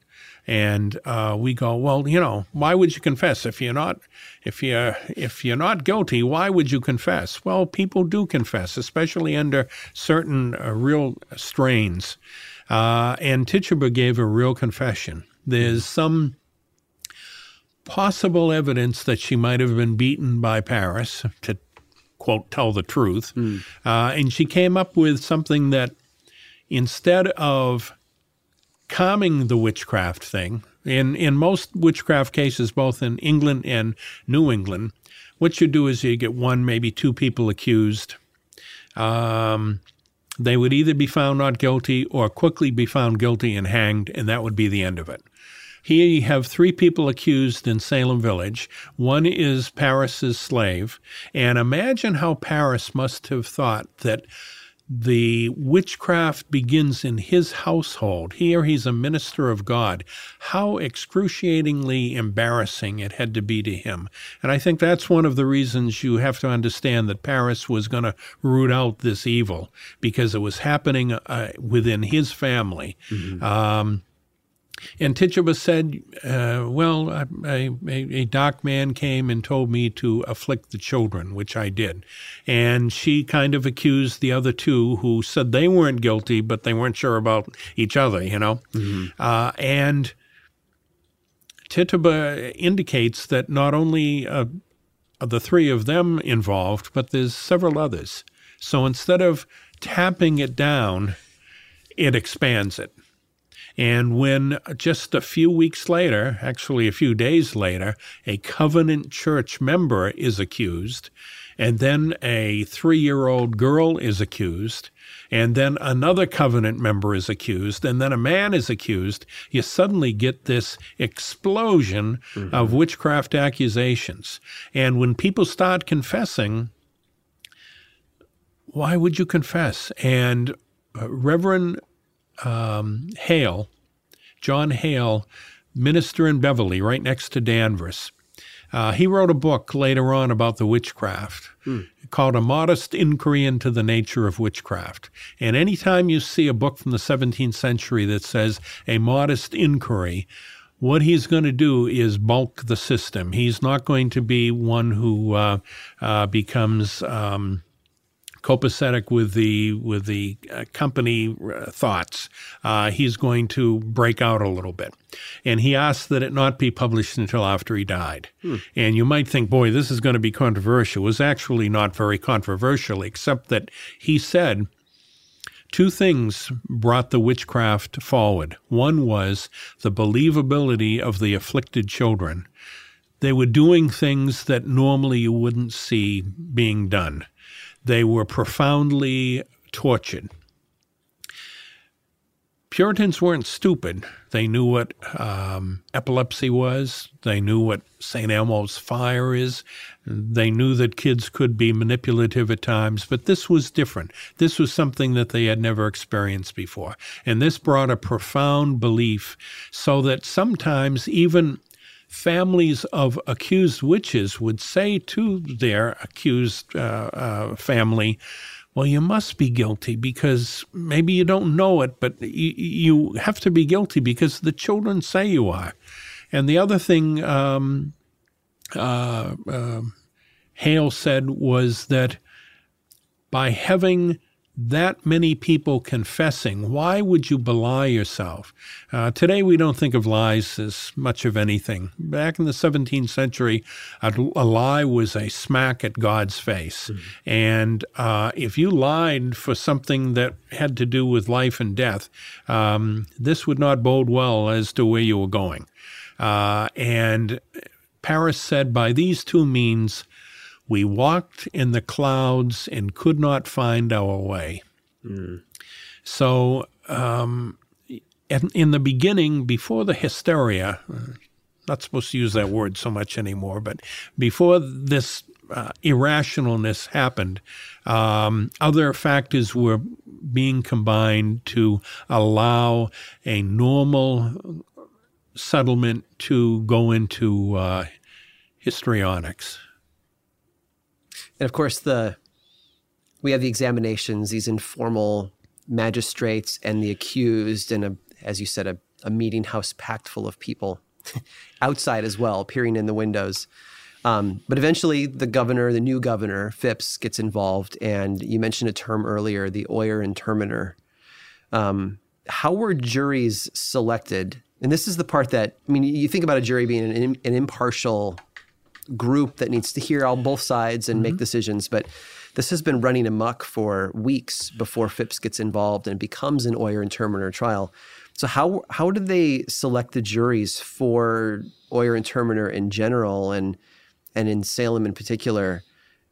and uh, we go, well, you know, why would you confess if you're not if you if you're not guilty? Why would you confess? Well, people do confess, especially under certain uh, real strains. Uh, and Tituba gave a real confession. There's some possible evidence that she might have been beaten by Parris, to quote, tell the truth. Mm. Uh, and she came up with something that instead of calming the witchcraft thing, in, in most witchcraft cases, both in England and New England, what you do is you get one, maybe two people accused. Um, they would either be found not guilty or quickly be found guilty and hanged, and that would be the end of it. Here you have three people accused in Salem Village. One is Parris's slave. And imagine how Parris must have thought that the witchcraft begins in his household. Here he's a minister of God. How excruciatingly embarrassing it had to be to him. And I think that's one of the reasons you have to understand that Parris was going to root out this evil because it was happening uh, within his family. Mm-hmm. Um, and Tituba said, uh, Well, a, a, a, dark man came and told me to afflict the children, which I did. And she kind of accused the other two who said they weren't guilty, but they weren't sure about each other, you know? Mm-hmm. Uh, and Tituba indicates that not only uh, are the three of them involved, but there's several others. So instead of tapping it down, it expands it. And when just a few weeks later, actually a few days later, a Covenant Church member is accused, and then a three year old girl is accused, and then another covenant member is accused, and then a man is accused, you suddenly get this explosion mm-hmm. of witchcraft accusations. And when people start confessing, why would you confess? And uh, Reverend um, Hale, John Hale, minister in Beverly, right next to Danvers. Uh, he wrote a book later on about the witchcraft hmm. called A Modest Inquiry into the Nature of Witchcraft. And anytime you see a book from the 17th century that says a modest inquiry, what he's going to do is bulk the system. He's not going to be one who uh, uh, becomes um, copacetic with the with the uh, company uh, thoughts. Uh, he's going to break out a little bit, and he asked that it not be published until after he died. Hmm. And you might think, boy, this is going to be controversial. It was actually not very controversial, except that he said. Two things brought the witchcraft forward. One was the believability of the afflicted children. They were doing things that normally you wouldn't see being done. They were profoundly tortured. Puritans weren't stupid. They knew what um, epilepsy was. They knew what St. Elmo's fire is. They knew that kids could be manipulative at times, but this was different. This was something that they had never experienced before. And this brought a profound belief so that sometimes even families of accused witches would say to their accused uh, uh, family, well, you must be guilty because maybe you don't know it, but you, you have to be guilty because the children say you are. And the other thing um, uh, uh Hale said was that by having that many people confessing, why would you belie yourself? Uh, today, we don't think of lies as much of anything. Back in the 17th century, a, a lie was a smack at God's face. Mm-hmm. And uh, if you lied for something that had to do with life and death, um, this would not bode well as to where you were going. Uh, and Parris said, by these two means, we walked in the clouds and could not find our way. Mm. So, um, in the beginning, before the hysteria, not supposed to use that word so much anymore, but before this uh, irrationalness happened, um, other factors were being combined to allow a normal settlement to go into uh, histrionics. And of course, the we have the examinations, these informal magistrates and the accused, and a, as you said, a, a meeting house packed full of people (laughs) outside as well, peering in the windows. Um, but eventually, the governor, the new governor, Phips, gets involved. And you mentioned a term earlier, the oyer and terminer. Um, how were juries selected? And this is the part that, I mean, you think about a jury being an, an impartial group that needs to hear all both sides and mm-hmm. make decisions. But this has been running amok for weeks before Phips gets involved and becomes an Oyer and terminer trial. So how how did they select the juries for Oyer and terminer in general and and in Salem in particular?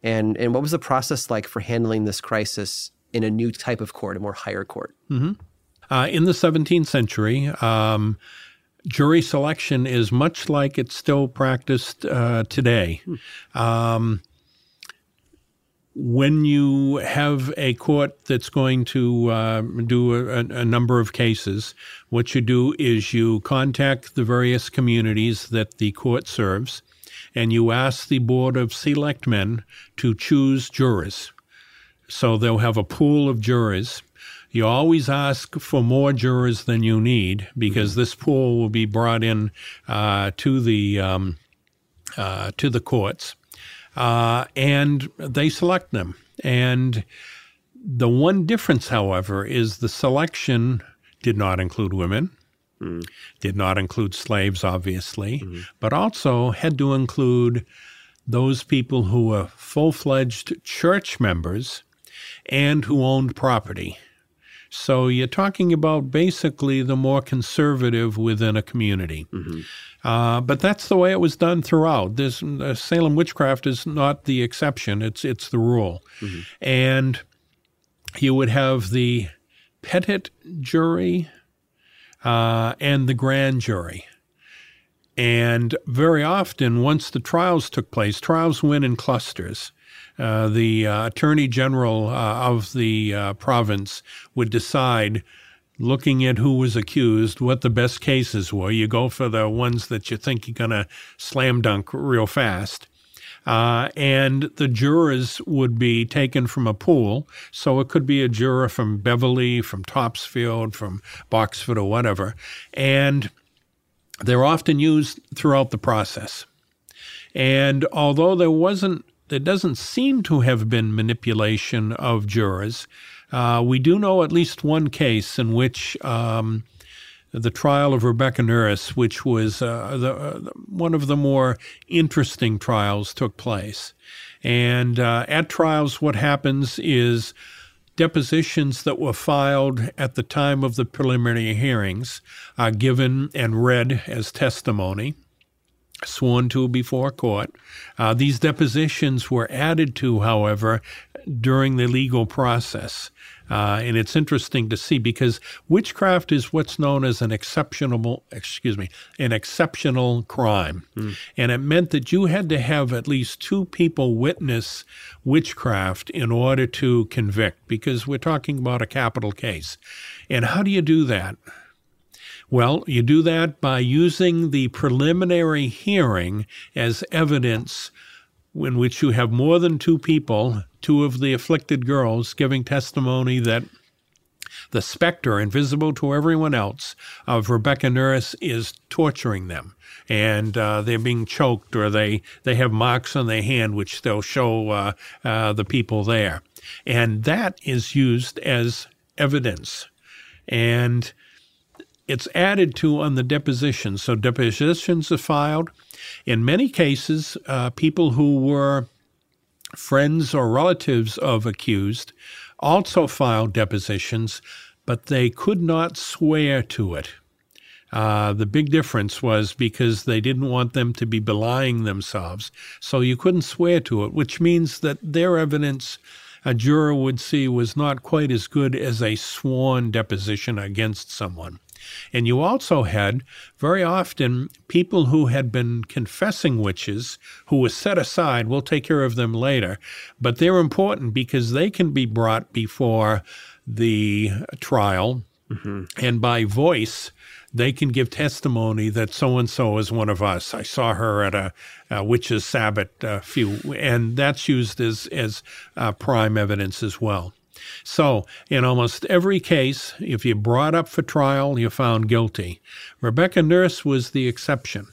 And and what was the process like for handling this crisis in a new type of court, a more higher court? Mm-hmm. Uh, in the 17th century, um, jury selection is much like it's still practiced uh, today. Um, when you have a court that's going to uh, do a, a, number of cases, what you do is you contact the various communities that the court serves, and you ask the Board of Selectmen to choose jurors. So they'll have a pool of jurors, you always ask for more jurors than you need because mm-hmm. this pool will be brought in uh, to the um, uh, to the courts, uh, and they select them. And the one difference, however, is the selection did not include women. Mm. Did not include slaves, obviously, mm-hmm. but also had to include those people who were full fledged church members and who owned property. So you're talking about basically the more conservative within a community. Mm-hmm. Uh, but that's the way it was done throughout. This uh, Salem witchcraft is not the exception; it's it's the rule. Mm-hmm. And you would have the petit jury uh, and the grand jury. And very often, once the trials took place, trials went in clusters. Uh, the uh, attorney general uh, of the province would decide, looking at who was accused, what the best cases were. You go for the ones that you think you're going to slam dunk real fast. Uh, and the jurors would be taken from a pool. So it could be a juror from Beverly, from Topsfield, from Boxford, or whatever. And they're often used throughout the process. And although there wasn't, there doesn't seem to have been manipulation of jurors, uh, we do know at least one case in which um, the trial of Rebecca Nurse, which was uh, the, uh, one of the more interesting trials, took place. And uh, at trials, what happens is depositions that were filed at the time of the preliminary hearings are given and read as testimony sworn to before court. Uh, these depositions were added to, however, during the legal process. Uh, and it's interesting to see because witchcraft is what's known as an exceptional, excuse me, an exceptional crime. Mm. And it meant that you had to have at least two people witness witchcraft in order to convict because we're talking about a capital case. And how do you do that? Well, you do that by using the preliminary hearing as evidence in which you have more than two people, two of the afflicted girls, giving testimony that the specter, invisible to everyone else, of Rebecca Nurse is torturing them. And uh, they're being choked, or they, they have marks on their hand, which they'll show uh, uh, the people there. And that is used as evidence. And it's added to on the deposition. So depositions are filed. In many cases, uh, people who were friends or relatives of accused also filed depositions, but they could not swear to it. Uh, the big difference was because they didn't want them to be belying themselves, so you couldn't swear to it, which means that their evidence a juror would see was not quite as good as a sworn deposition against someone. And you also had very often people who had been confessing witches who were set aside. We'll take care of them later. But they're important because they can be brought before the trial. Mm-hmm. And by voice, they can give testimony that so and so is one of us. I saw her at a, a witch's sabbat a few, and that's used as as uh, prime evidence as well. So, in almost every case, if you brought up for trial, you found guilty. Rebecca Nurse was the exception.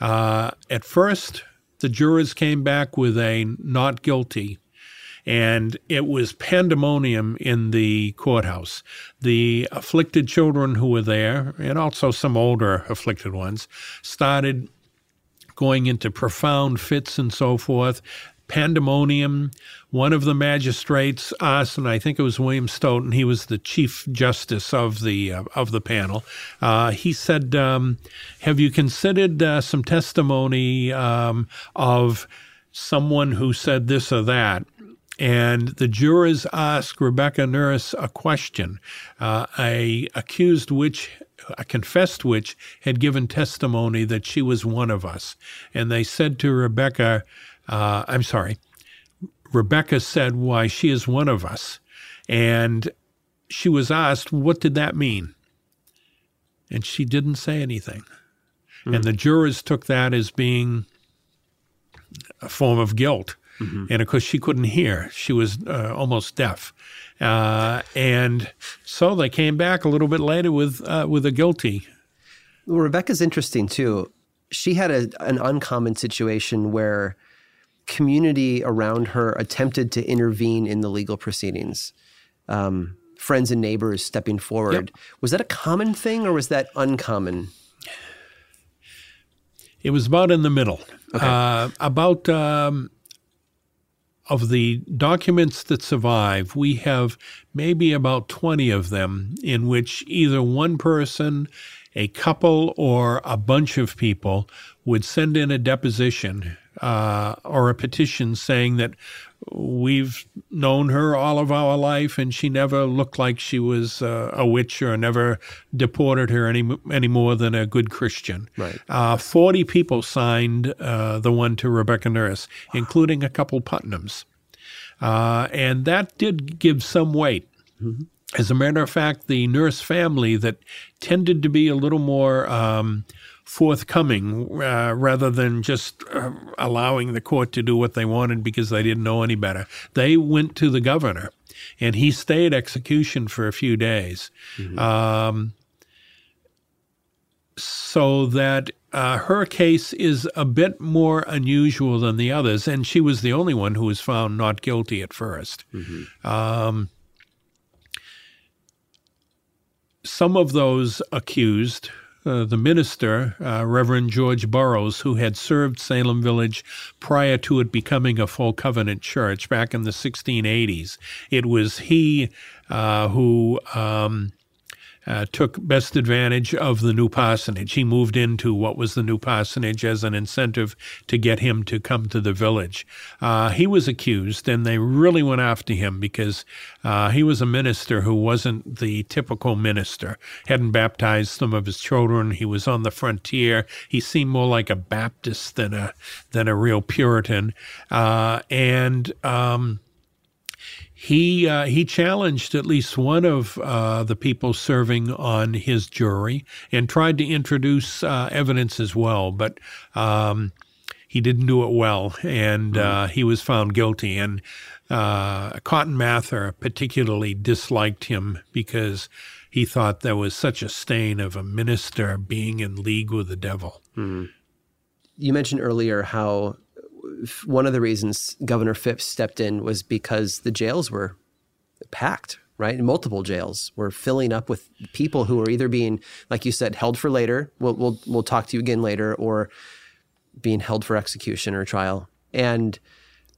Uh, at first, the jurors came back with a not guilty, and it was pandemonium in the courthouse. The afflicted children who were there, and also some older afflicted ones, started going into profound fits and so forth pandemonium. One of the magistrates us, and I think it was William Stoughton. He was the chief justice of the uh, of the panel. Uh, he said, um, "Have you considered uh, some testimony um, of someone who said this or that?" And the jurors asked Rebecca Nurse a question. Uh, a accused witch a confessed witch had given testimony that she was one of us. And they said to Rebecca, uh, I'm sorry, Rebecca said why she is one of us. And she was asked, what did that mean? And she didn't say anything. Mm-hmm. And the jurors took that as being a form of guilt. Mm-hmm. And of course, she couldn't hear. She was uh, almost deaf. Uh, and so they came back a little bit later with, uh, with a guilty. Well, Rebecca's interesting too. She had a, an uncommon situation where community around her attempted to intervene in the legal proceedings. Um, friends and neighbors stepping forward. Yep. Was that a common thing or was that uncommon? It was about in the middle. Okay. Uh, about um, of the documents that survive, we have maybe about 20 of them in which either one person, a couple, or a bunch of people would send in a deposition uh, or a petition saying that we've known her all of our life and she never looked like she was uh, a witch or never deported her any any more than a good Christian. Right. Uh, Forty people signed uh, the one to Rebecca Nurse, including a couple Putnams. Uh, and that did give some weight. Mm-hmm. As a matter of fact, the nurse family that tended to be a little more um, forthcoming uh, rather than just uh, allowing the court to do what they wanted because they didn't know any better. They went to the governor, and he stayed execution for a few days. Mm-hmm. Um, so that uh, her case is a bit more unusual than the others, and she was the only one who was found not guilty at 1st mm-hmm. um, some of those accused, uh, the minister, uh, Reverend George Burroughs, who had served Salem Village prior to it becoming a full covenant church back in the 1680s, it was he uh, who. Um, uh, took best advantage of the new parsonage. He moved into what was the new parsonage as an incentive to get him to come to the village. Uh, he was accused, and they really went after him because uh, he was a minister who wasn't the typical minister. Hadn't baptized some of his children. He was on the frontier. He seemed more like a Baptist than a than a real Puritan, uh, and. Um, he uh, he challenged at least one of uh, the people serving on his jury and tried to introduce uh, evidence as well, but um, he didn't do it well, and mm-hmm. he was found guilty. And uh, Cotton Mather particularly disliked him because he thought there was such a stain of a minister being in league with the devil. Mm-hmm. You mentioned earlier how one of the reasons Governor Phips stepped in was because the jails were packed, right? multiple jails were filling up with people who were either being, like you said, held for later. We'll, we'll, we'll talk to you again later, or being held for execution or trial. And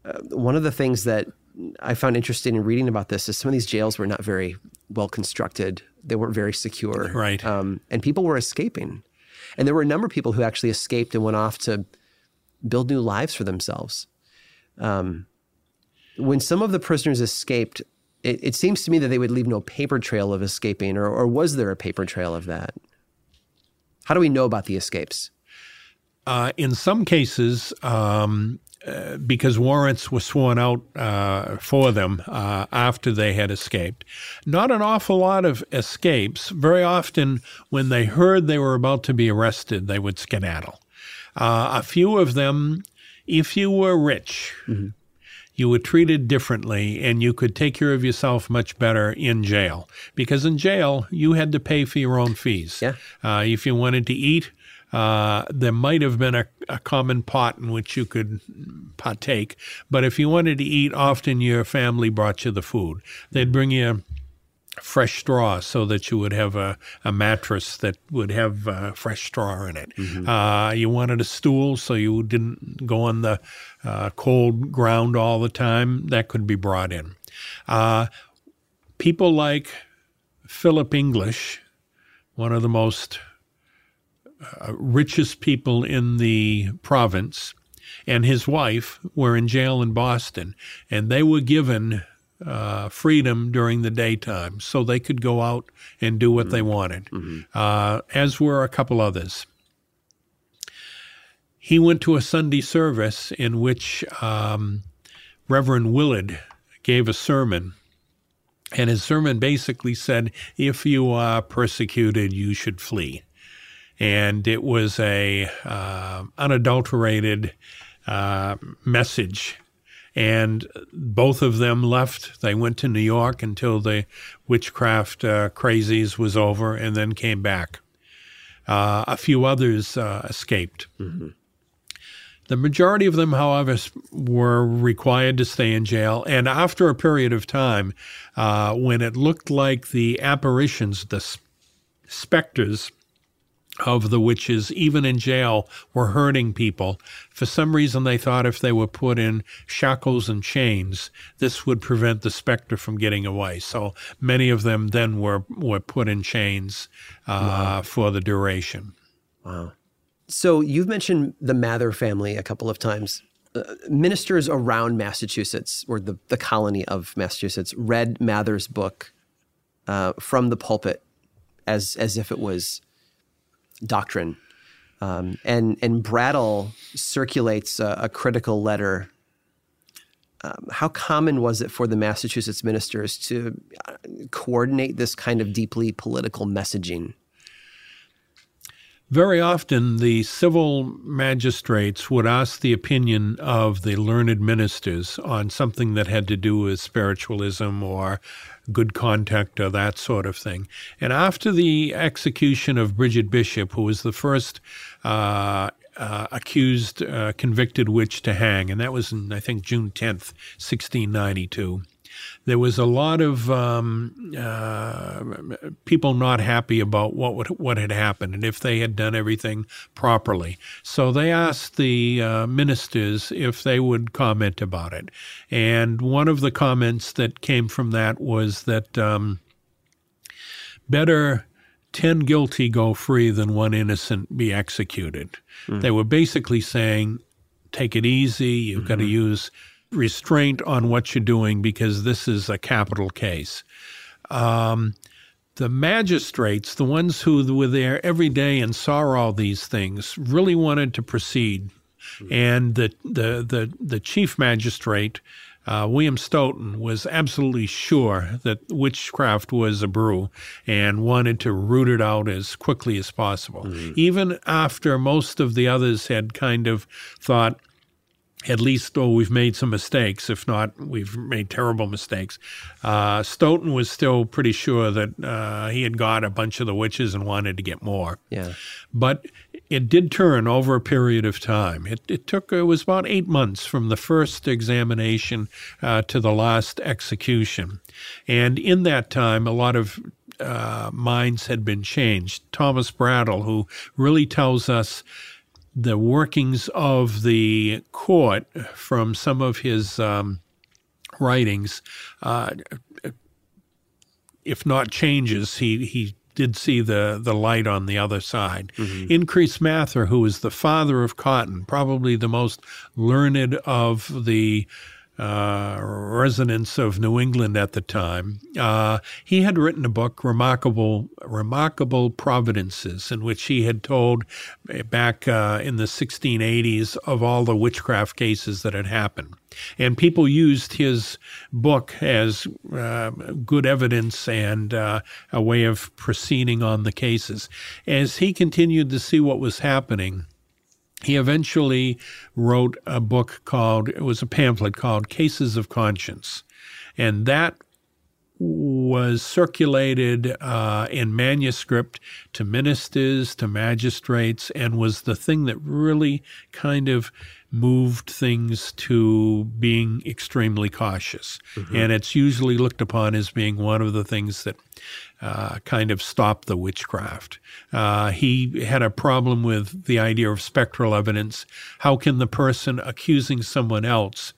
uh, one of the things that I found interesting in reading about this is some of these jails were not very well constructed. They weren't very secure. Right. Um, and people were escaping. And there were a number of people who actually escaped and went off to build new lives for themselves. Um, when some of the prisoners escaped, it, it, seems to me that they would leave no paper trail of escaping, or, or was there a paper trail of that? How do we know about the escapes? Uh, in some cases, um, uh, because warrants were sworn out uh, for them uh, after they had escaped. Not an awful lot of escapes. Very often, when they heard they were about to be arrested, they would skedaddle. Uh, a few of them, if you were rich, mm-hmm. you were treated differently and you could take care of yourself much better in jail. Because in jail, you had to pay for your own fees. Yeah. Uh, if you wanted to eat, uh, there might have been a, a, common pot in which you could partake. But if you wanted to eat, often your family brought you the food. They'd bring you fresh straw so that you would have a, a mattress that would have uh, fresh straw in it. Mm-hmm. Uh, you wanted a stool so you didn't go on the uh, cold ground all the time. That could be brought in. Uh, people like Philip English, one of the most uh, richest people in the province, and his wife were in jail in Boston, and they were given uh, freedom during the daytime so they could go out and do what mm-hmm. they wanted, mm-hmm. uh, as were a couple others. He went to a Sunday service in which um, Reverend Willard gave a sermon. And his sermon basically said, if you are persecuted, you should flee. And it was a uh, unadulterated uh, message and both of them left. They went to New York until the witchcraft uh, crazies was over, and then came back. Uh, a few others uh, escaped. Mm-hmm. The majority of them, however, were required to stay in jail. And after a period of time, uh, when it looked like the apparitions, the specters, of the witches, even in jail, were hurting people. For some reason, they thought if they were put in shackles and chains, this would prevent the specter from getting away. So many of them then were, were put in chains uh, wow. for the duration. Wow. So you've mentioned the Mather family a couple of times. Uh, ministers around Massachusetts, or the, the colony of Massachusetts, read Mather's book uh, from the pulpit as as if it was doctrine. Um, and and Brattle circulates a, a critical letter um, how common was it for the Massachusetts ministers to uh, coordinate this kind of deeply political messaging? Very often, the civil magistrates would ask the opinion of the learned ministers on something that had to do with spiritualism or good contact or that sort of thing. And after the execution of Bridget Bishop, who was the first uh, uh, accused, uh, convicted witch to hang, and that was in, I think, June 10th, 1692 there was a lot of um, uh, people not happy about what would, what had happened and if they had done everything properly. So they asked the uh, ministers if they would comment about it, and one of the comments that came from that was that um, better. 10 guilty go free than one innocent be executed. Mm. They were basically saying, take it easy. You've mm-hmm. got to use restraint on what you're doing because this is a capital case. Um, the magistrates, the ones who were there every day and saw all these things, really wanted to proceed. And the, the, the, the chief magistrate, uh, William Stoughton, was absolutely sure that witchcraft was a brew and wanted to root it out as quickly as possible. Mm-hmm. Even after most of the others had kind of thought, at least, though we've made some mistakes. If not, we've made terrible mistakes. Uh, Stoughton was still pretty sure that uh, he had got a bunch of the witches and wanted to get more. Yeah. But it did turn over a period of time. It, it took, it was about eight months from the first examination uh, to the last execution. And in that time, a lot of uh, minds had been changed. Thomas Brattle, who really tells us the workings of the court from some of his um, writings, uh, if not changes, he, he did see the, the light on the other side. Mm-hmm. Increase Mather, who is the father of cotton, probably the most learned of the uh, residents of New England at the time. Uh, he had written a book, Remarkable, Remarkable Providences, in which he had told eh, back uh, in the 1680s of all the witchcraft cases that had happened. And people used his book as uh, good evidence and uh, a way of proceeding on the cases. As he continued to see what was happening, he eventually wrote a book called, it was a pamphlet called Cases of Conscience. And that was circulated uh, in manuscript to ministers, to magistrates, and was the thing that really kind of moved things to being extremely cautious. Mm-hmm. And it's usually looked upon as being one of the things that uh, kind of stopped the witchcraft. Uh, he had a problem with the idea of spectral evidence. How can the person accusing someone else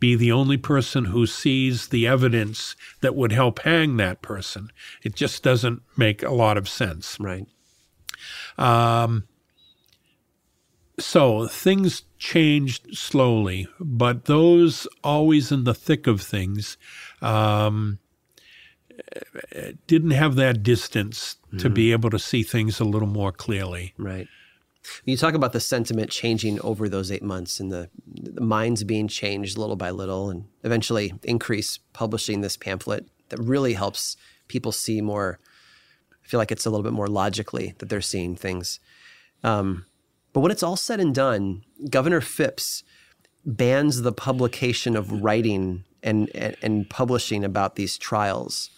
be the only person who sees the evidence that would help hang that person? It just doesn't make a lot of sense. Right. Um, so things changed slowly, but those always in the thick of things um, didn't have that distance mm-hmm. to be mm-hmm. able to see things a little more clearly. Right. You talk about the sentiment changing over those eight months and the, the minds being changed little by little, and eventually increase publishing this pamphlet that really helps people see more. I feel like it's a little bit more logically that they're seeing things. Um, but when it's all said and done, Governor Phips bans the publication of writing and, and, and publishing about these trials.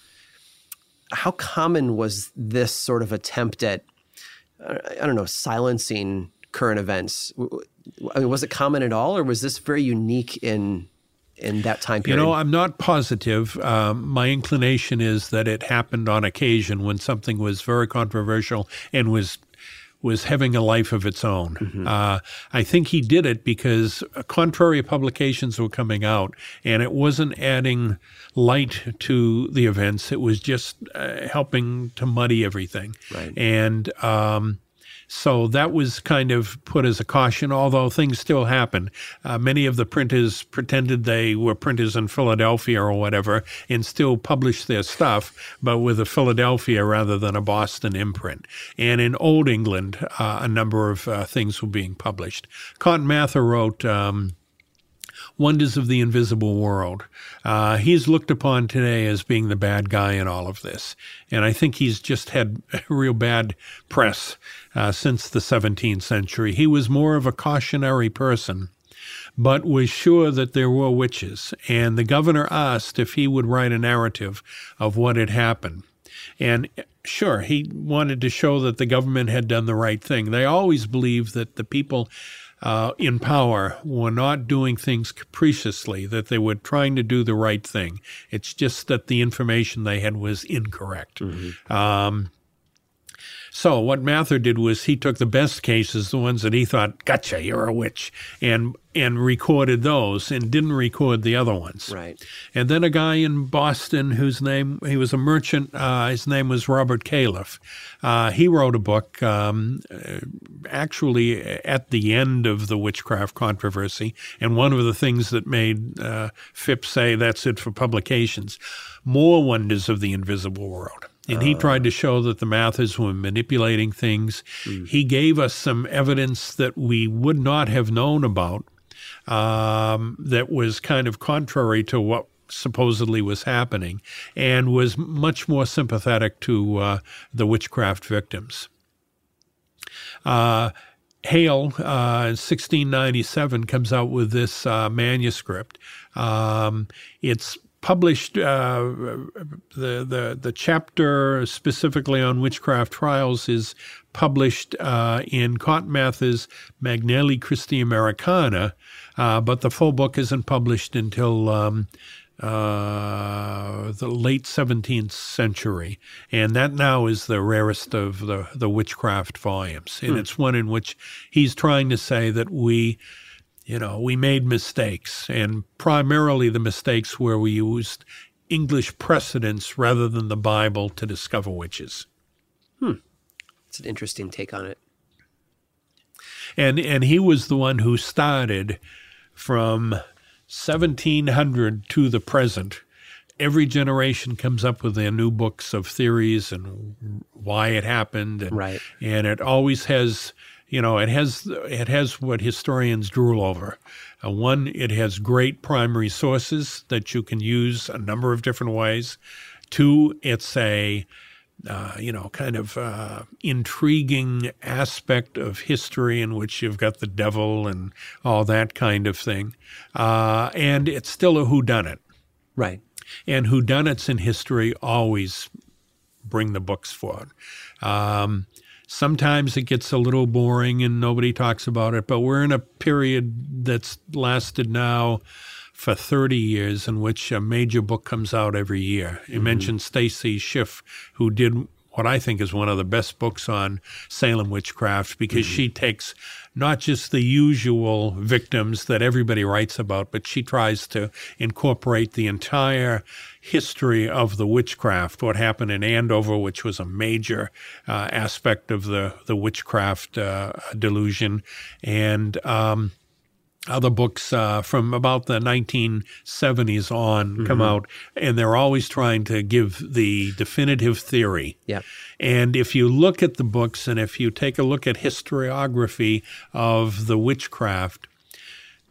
How common was this sort of attempt at, I don't know, silencing current events? I mean, was it common at all, or was this very unique in in that time period? You know, I'm not positive. Um, my inclination is that it happened on occasion when something was very controversial and was was having a life of its own. Mm-hmm. Uh, I think he did it because contrary publications were coming out, and it wasn't adding light to the events. It was just uh, helping to muddy everything. Right. And um, so that was kind of put as a caution, although things still happen. Uh, many of the printers pretended they were printers in Philadelphia or whatever and still published their stuff, but with a Philadelphia rather than a Boston imprint. And in Old England, uh, a number of uh, things were being published. Cotton Mather wrote, um, Wonders of the Invisible World. Uh, he's looked upon today as being the bad guy in all of this. And I think he's just had (laughs) real bad press uh, since the 17th century. He was more of a cautionary person but was sure that there were witches. And the governor asked if he would write a narrative of what had happened. And sure, he wanted to show that the government had done the right thing. They always believed that the people uh, in power were not doing things capriciously, that they were trying to do the right thing. It's just that the information they had was incorrect. Mm-hmm. Um, so what Mather did was he took the best cases, the ones that he thought, "Gotcha, you're a witch," and and recorded those, and didn't record the other ones. Right. And then a guy in Boston whose name he was a merchant. Uh, his name was Robert Calef. Uh, he wrote a book, um, actually at the end of the witchcraft controversy, and one of the things that made uh, Phips say that's it for publications. More wonders of the invisible world. And he tried to show that the Mathers were manipulating things. Mm. He gave us some evidence that we would not have known about um, that was kind of contrary to what supposedly was happening and was much more sympathetic to uh, the witchcraft victims. Uh, Hale, uh, in 1697, comes out with this uh, manuscript. Um, it's published uh, the, the the chapter specifically on witchcraft trials is published uh, in Cotton Mather's Magnalia Christi Americana, uh, but the full book isn't published until um, uh, the late 17th century, and that now is the rarest of the the witchcraft volumes, and hmm. it's one in which he's trying to say that we you know, we made mistakes, and primarily the mistakes where we used English precedents rather than the Bible to discover witches. Hmm. It's an interesting take on it. And and he was the one who started from 1700 to the present. Every generation comes up with their new books of theories and why it happened, and, right. and it always has you know, it has it has what historians drool over. Uh, one, it has great primary sources that you can use a number of different ways. Two, it's a uh, you know, kind of uh, intriguing aspect of history in which you've got the devil and all that kind of thing. Uh, and it's still a whodunit. Right. And whodunits in history always bring the books forward. Um, Sometimes it gets a little boring and nobody talks about it, but we're in a period that's lasted now for 30 years in which a major book comes out every year. You mm-hmm. mentioned Stacy Schiff, who did what I think is one of the best books on Salem witchcraft because mm-hmm. she takes not just the usual victims that everybody writes about, but she tries to incorporate the entire history of the witchcraft, what happened in Andover, which was a major uh, aspect of the, the witchcraft uh, delusion, and um, other books uh, from about the 1970s on mm-hmm. come out, and they're always trying to give the definitive theory. Yeah. And if you look at the books and if you take a look at historiography of the witchcraft,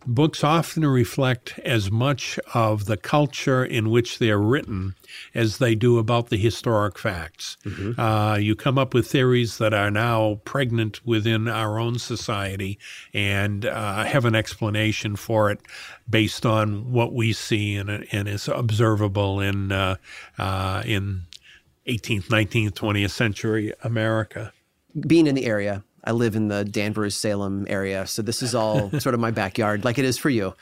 Books often reflect as much of the culture in which they're written as they do about the historic facts. Mm-hmm. Uh, you come up with theories that are now pregnant within our own society and uh, have an explanation for it based on what we see and, and is observable in uh, uh in 18th, 19th, 20th century America. Being in the area, I live in the Danvers Salem area, so this is all (laughs) sort of my backyard, like it is for you.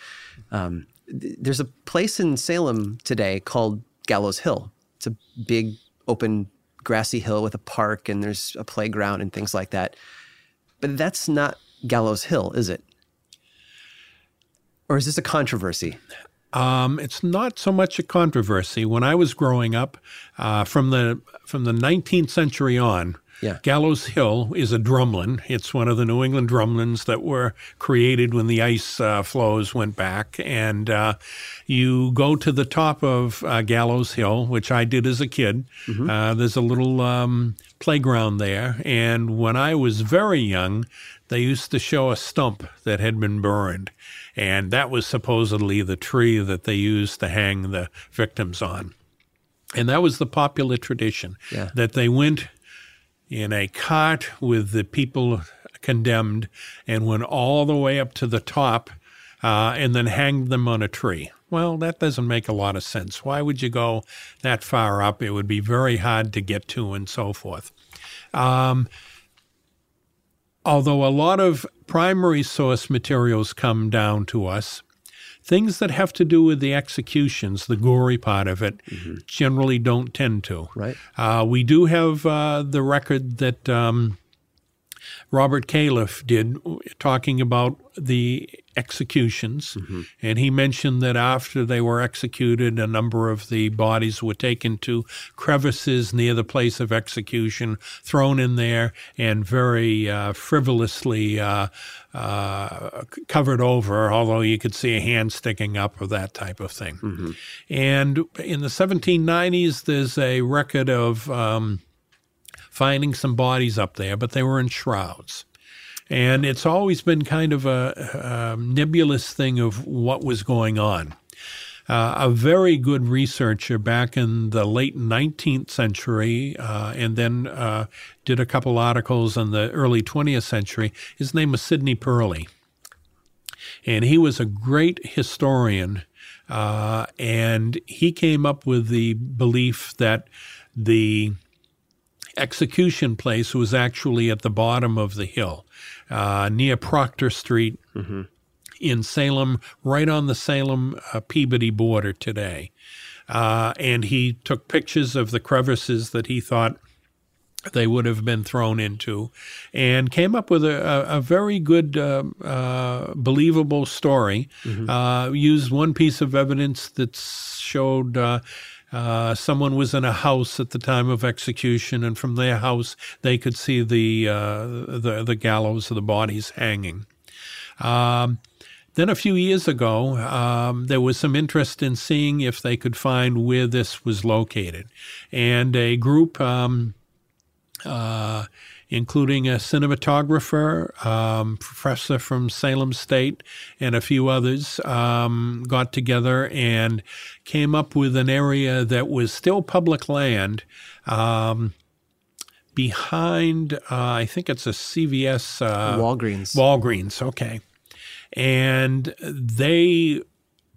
Um, th- there's a place in Salem today called Gallows Hill. It's a big open grassy hill with a park, and there's a playground and things like that. But that's not Gallows Hill, is it? Or is this a controversy? Um, it's not so much a controversy. When I was growing up, uh, from the from the 19th century on, yeah. Gallows Hill is a drumlin. It's one of the New England drumlins that were created when the ice uh, flows went back. And uh, you go to the top of uh, Gallows Hill, which I did as a kid. Mm-hmm. Uh, there's a little um, playground there. And when I was very young, they used to show a stump that had been burned. And that was supposedly the tree that they used to hang the victims on. And that was the popular tradition Yeah. that they went in a cart with the people condemned and went all the way up to the top uh, and then hanged them on a tree. Well, that doesn't make a lot of sense. Why would you go that far up? It would be very hard to get to and so forth. Um, although a lot of primary source materials come down to us, things that have to do with the executions, the gory part of it, generally don't tend to. Right. Uh, we do have uh, the record that um, Robert Calef did talking about the executions. And he mentioned that after they were executed, a number of the bodies were taken to crevices near the place of execution, thrown in there, and very uh, frivolously uh, uh, covered over, although you could see a hand sticking up or that type of thing. And in the 1790s, there's a record of. Um, finding some bodies up there, but they were in shrouds. And it's always been kind of a, a nebulous thing of what was going on. Uh, a very good researcher back in the late 19th century, uh, and then uh, did a couple articles in the early 20th century. His name was Sidney Perley. And he was a great historian. Uh, and he came up with the belief that the execution place was actually at the bottom of the hill, uh, near Proctor Street in Salem, right on the Salem uh, Peabody border today. Uh, and he took pictures of the crevices that he thought they would have been thrown into, and came up with a, a, a very good, uh, uh, believable story. Uh, used one piece of evidence that showed. Uh, someone was in a house at the time of execution, and from their house they could see the uh, the, the gallows of the bodies hanging. Um, then a few years ago, um, there was some interest in seeing if they could find where this was located, and a group. Um, uh, including a cinematographer, um, professor from Salem State, and a few others, um, got together and came up with an area that was still public land. Um, behind, uh, I think it's a CVS. Uh, Walgreens. Walgreens, okay. And they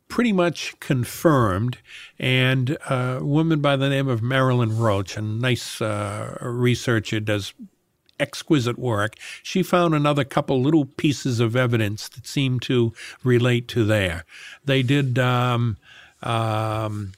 pretty much confirmed, and a woman by the name of Marilyn Roach, a nice uh, researcher, does exquisite work. She found another couple little pieces of evidence that seemed to relate to there. They did. Um, um,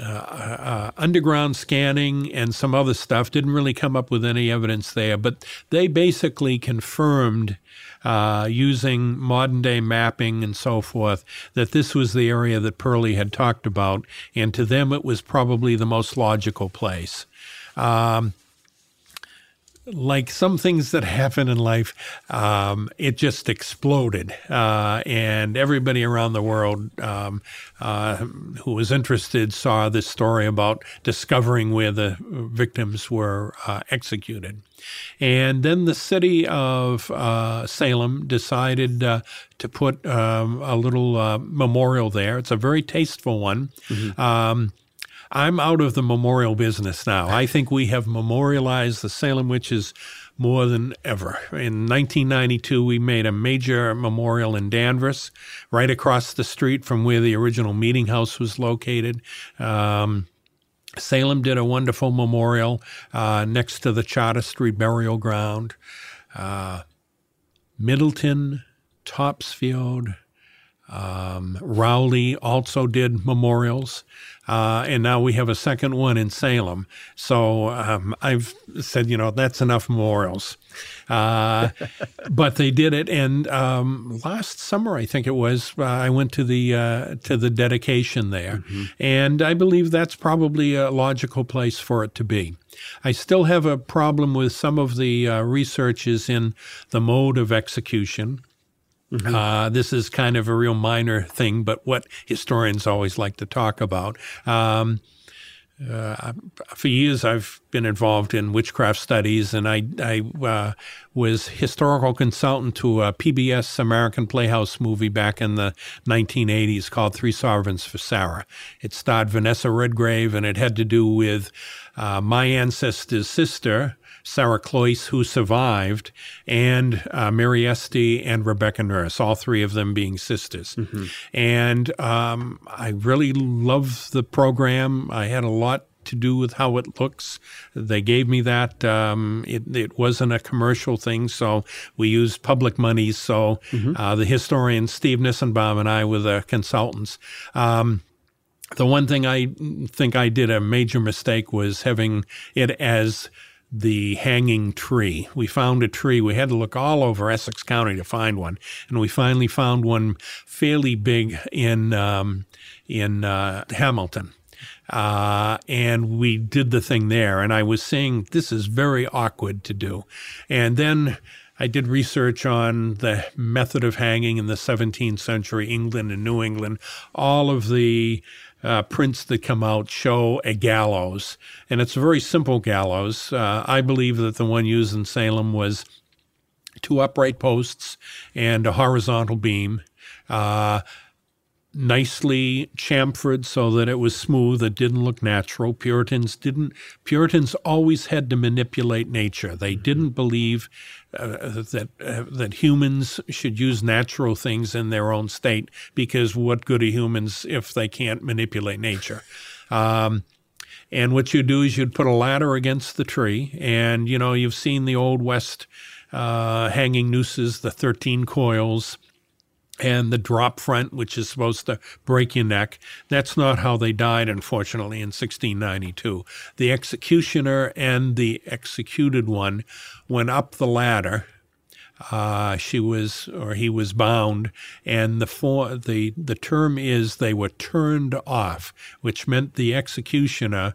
uh, underground scanning and some other stuff didn't really come up with any evidence there, but they basically confirmed uh, using modern day mapping and so forth that this was the area that Perley had talked about, and to them it was probably the most logical place. Um, like some things that happen in life, um, it just exploded. Uh, and everybody around the world um, uh, who was interested saw this story about discovering where the victims were uh, executed. And then the city of uh, Salem decided uh, to put um, a little uh, memorial there. It's a very tasteful one. Um, I'm out of the memorial business now. I think we have memorialized the Salem witches more than ever. In 1992, we made a major memorial in Danvers, right across the street from where the original meeting house was located. Um, Salem did a wonderful memorial uh, next to the Charter Street burial ground. Uh, Middleton, Topsfield, um, Rowley also did memorials. Uh, and now we have a second one in Salem. So um, I've said, you know, that's enough memorials. Uh, (laughs) but they did it, and um, last summer, I think it was, uh, I went to the uh, to the dedication there, and I believe that's probably a logical place for it to be. I still have a problem with some of the uh, researches in the mode of execution. Uh, this is kind of a real minor thing, but what historians always like to talk about. Um, uh, for years I've been involved in witchcraft studies, and I, I uh, was historical consultant to a PBS American Playhouse movie back in the 1980s called Three Sovereigns for Sarah. It starred Vanessa Redgrave, and it had to do with uh, my ancestor's sister, Sarah Cloyce, who survived, and uh, Mary Esty and Rebecca Nurse, all three of them being sisters. Mm-hmm. And um, I really love the program. I had a lot to do with how it looks. They gave me that. Um, it, it, wasn't a commercial thing, so we used public money. So mm-hmm. uh, the historian Steve Nissenbaum and I were the consultants. Um, the one thing I think I did a major mistake was having it as the hanging tree. We found a tree. We had to look all over Essex County to find one, and we finally found one fairly big in um, in uh, Hamilton. Uh, and we did the thing there. And I was saying, this is very awkward to do. And then I did research on the method of hanging in the 17th century England and New England. All of the uh, prints that come out show a gallows, and it's a very simple gallows. Uh, I believe that the one used in Salem was two upright posts and a horizontal beam. Uh, nicely chamfered so that it was smooth. It didn't look natural. Puritans didn't. Puritans always had to manipulate nature. They didn't believe uh, that uh, that humans should use natural things in their own state because what good are humans if they can't manipulate nature? Um, and what you do is you'd put a ladder against the tree, and you know you've seen the old west uh, hanging nooses, the thirteen coils and the drop front, which is supposed to break your neck. That's not how they died, unfortunately, in 1692. The executioner and the executed one went up the ladder. Uh, she was, or he was bound, and the for, the the term is they were turned off, which meant the executioner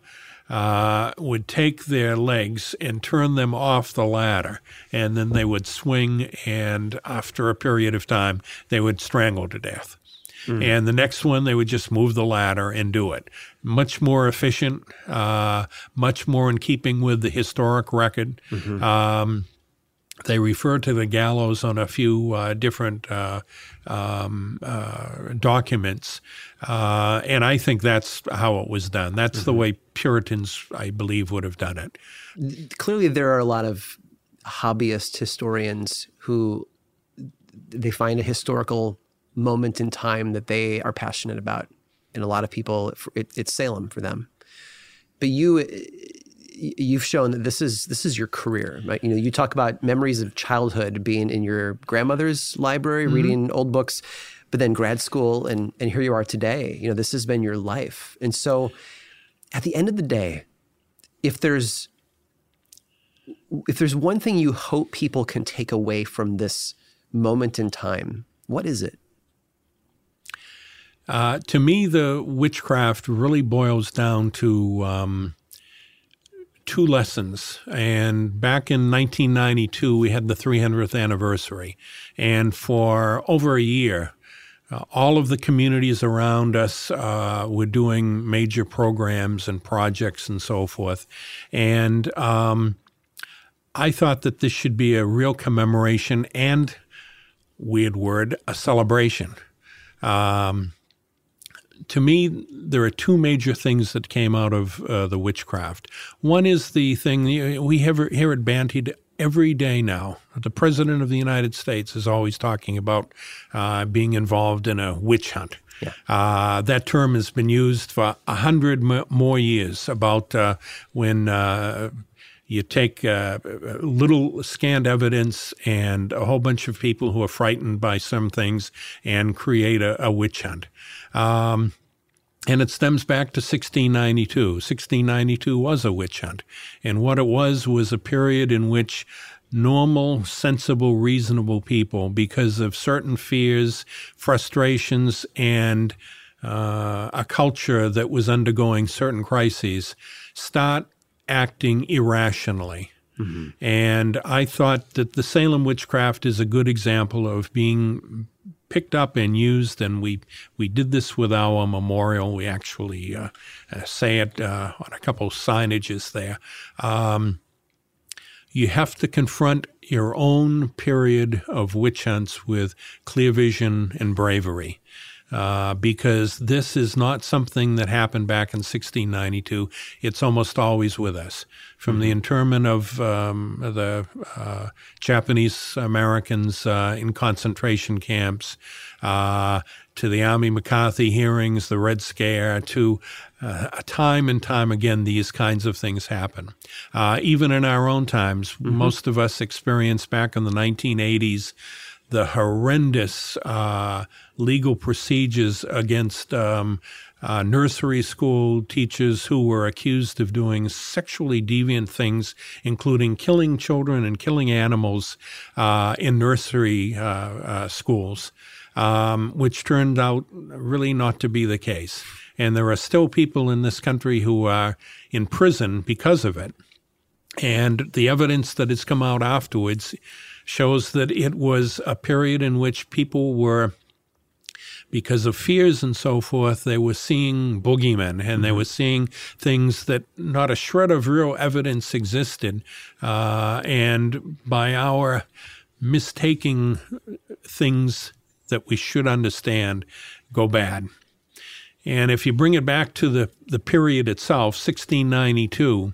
uh, would take their legs and turn them off the ladder, and then they would swing, and after a period of time, they would strangle to death. Mm. And the next one, they would just move the ladder and do it. Much more efficient, uh, much more in keeping with the historic record. Mm-hmm. Um, they refer to the gallows on a few uh, different uh, um, uh, documents, uh, and I think that's how it was done. That's mm-hmm. the way Puritans, I believe, would have done it. Clearly, there are a lot of hobbyist historians who they find a historical moment in time that they are passionate about, and a lot of people, it, it's Salem for them. But you you've shown that this is this is your career, right? You know, you talk about memories of childhood being in your grandmother's library, mm-hmm. reading old books, but then grad school, and and here you are today. You know, this has been your life, and so at the end of the day, if there's if there's one thing you hope people can take away from this moment in time, what is it? Uh, to me, the witchcraft really boils down to um, two lessons. And back in 1992, we had the 300th anniversary. And for over a year, uh, all of the communities around us uh, were doing major programs and projects and so forth. And um, I thought that this should be a real commemoration and, weird word, a celebration. Um, to me, there are two major things that came out of uh, the witchcraft. One is the thing we have here at Banty every day now. The President of the United States is always talking about uh, being involved in a witch hunt. Yeah. Uh, that term has been used for a hundred more years about uh, when uh, you take uh, little scanned evidence and a whole bunch of people who are frightened by some things and create a, a witch hunt. Um, and it stems back to 1692. 1692 was a witch hunt. And what it was was a period in which normal, sensible, reasonable people, because of certain fears, frustrations, and uh, a culture that was undergoing certain crises, start acting irrationally. Mm-hmm. And I thought that the Salem witchcraft is a good example of being picked up and used, and we we did this with our memorial. We actually uh, uh, say it uh, on a couple signages there. Um, you have to confront your own period of witch hunts with clear vision and bravery. Uh, because this is not something that happened back in 1692. It's almost always with us. From the internment of um, the uh, Japanese Americans uh, in concentration camps uh, to the Army McCarthy hearings, the Red Scare, to uh, time and time again, these kinds of things happen. Uh, even in our own times, mm-hmm. most of us experienced back in the 1980s the horrendous uh, legal procedures against um, uh, nursery school teachers who were accused of doing sexually deviant things, including killing children and killing animals uh, in nursery uh, uh, schools, um, which turned out really not to be the case. And there are still people in this country who are in prison because of it. And the evidence that has come out afterwards shows that it was a period in which people were because of fears and so forth, they were seeing boogeymen and mm-hmm. they were seeing things that not a shred of real evidence existed. Uh, and by our mistaking things that we should understand, go bad. And if you bring it back to the, the period itself, 1692,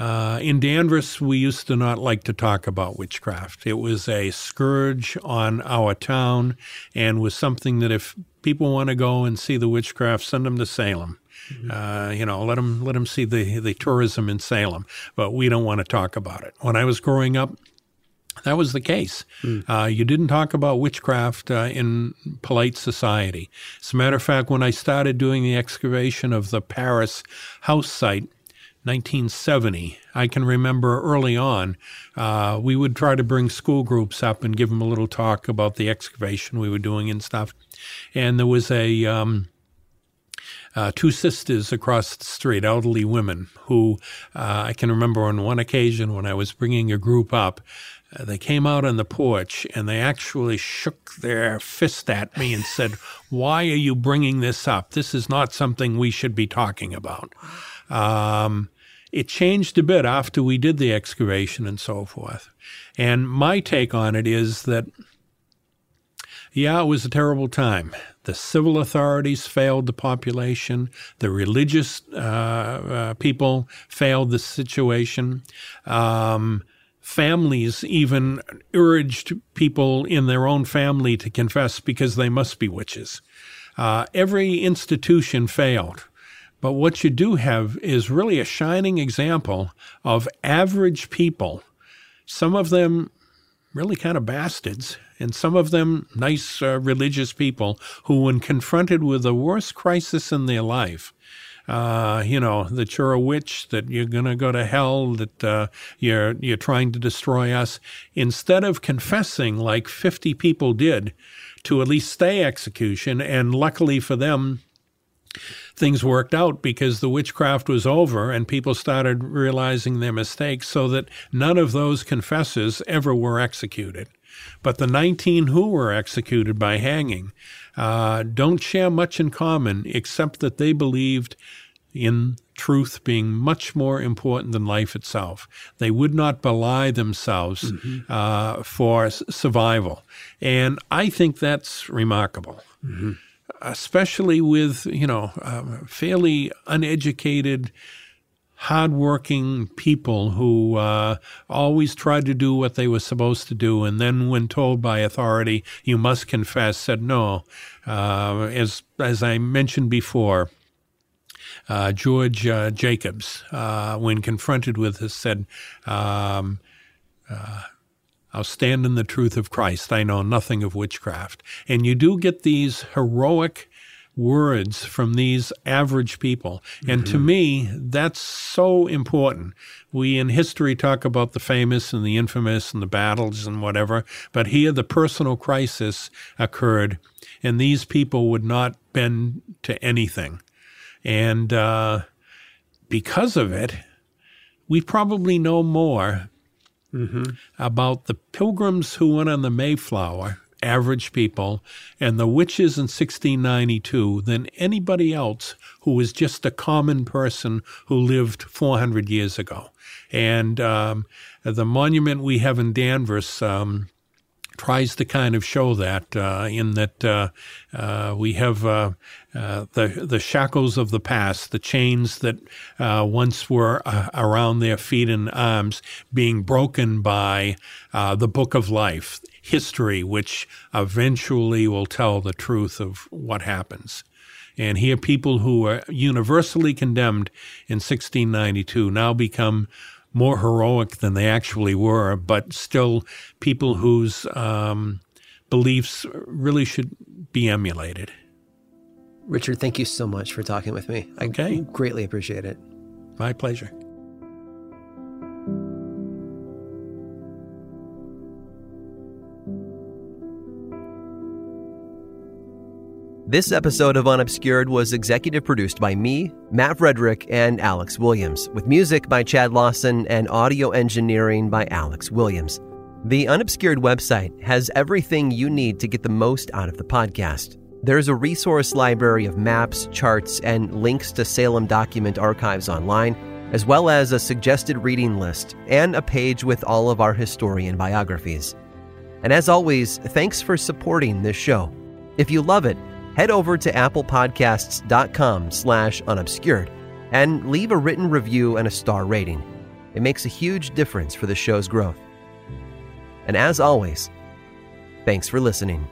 uh, in Danvers, we used to not like to talk about witchcraft. It was a scourge on our town and was something that if people want to go and see the witchcraft, send them to Salem. Mm-hmm. Uh, you know, let them let them see the the tourism in Salem. But we don't want to talk about it. When I was growing up, that was the case. Mm. Uh, you didn't talk about witchcraft uh, in polite society. As a matter of fact, when I started doing the excavation of the Parris house site 1970. I can remember early on, uh, we would try to bring school groups up and give them a little talk about the excavation we were doing and stuff. And there was a um, uh, two sisters across the street, elderly women, who uh, I can remember on one occasion when I was bringing a group up, uh, they came out on the porch and they actually shook their fist at me and said, Why are you bringing this up? This is not something we should be talking about. Um, it changed a bit after we did the excavation and so forth. And my take on it is that, yeah, it was a terrible time. The civil authorities failed the population. The religious uh, uh, people failed the situation. Um, families even urged people in their own family to confess because they must be witches. Uh, every institution failed. But what you do have is really a shining example of average people, some of them really kind of bastards, and some of them nice uh, religious people who, when confronted with the worst crisis in their life, uh, you know, that you're a witch, that you're going to go to hell, that uh, you're you're trying to destroy us. Instead of confessing like 50 people did to at least stay execution, and luckily for them, things worked out because the witchcraft was over and people started realizing their mistakes so that none of those confessors ever were executed. But the 19 who were executed by hanging uh, don't share much in common except that they believed in truth being much more important than life itself. They would not belie themselves mm-hmm. uh, for survival. And I think that's remarkable. Mm-hmm especially with you know um, fairly uneducated hardworking people who uh, always tried to do what they were supposed to do, and then, when told by authority, "You must confess," said no. Uh, as as I mentioned before, uh, George uh, Jacobs, uh, when confronted with this, said. Um, uh, I'll stand in the truth of Christ. I know nothing of witchcraft. And you do get these heroic words from these average people. And mm-hmm. to me, that's so important. We in history talk about the famous and the infamous and the battles and whatever, but here the personal crisis occurred, and these people would not bend to anything. And uh, because of it, we probably know more mm-hmm. about the pilgrims who went on the Mayflower average people, and the witches in 1692 than anybody else who was just a common person who lived 400 years ago. And um, the monument we have in Danvers. Um, tries to kind of show that uh, in that uh, uh, we have uh, uh, the the shackles of the past, the chains that uh, once were around their feet and arms, being broken by the book of life, history, which eventually will tell the truth of what happens. And here, people who were universally condemned in 1692 now become more heroic than they actually were, but still people whose um, beliefs really should be emulated. Richard, thank you so much for talking with me. I okay. greatly appreciate it. My pleasure. This episode of Unobscured was executive produced by me, Matt Frederick, and Alex Williams, with music by Chad Lawson and audio engineering by Alex Williams. The Unobscured website has everything you need to get the most out of the podcast. There's a resource library of maps, charts, and links to Salem document archives online, as well as a suggested reading list and a page with all of our historian biographies. And as always, thanks for supporting this show. If you love it, head over to applepodcasts.com slash unobscured and leave a written review and a star rating. It makes a huge difference for the show's growth. And as always, thanks for listening.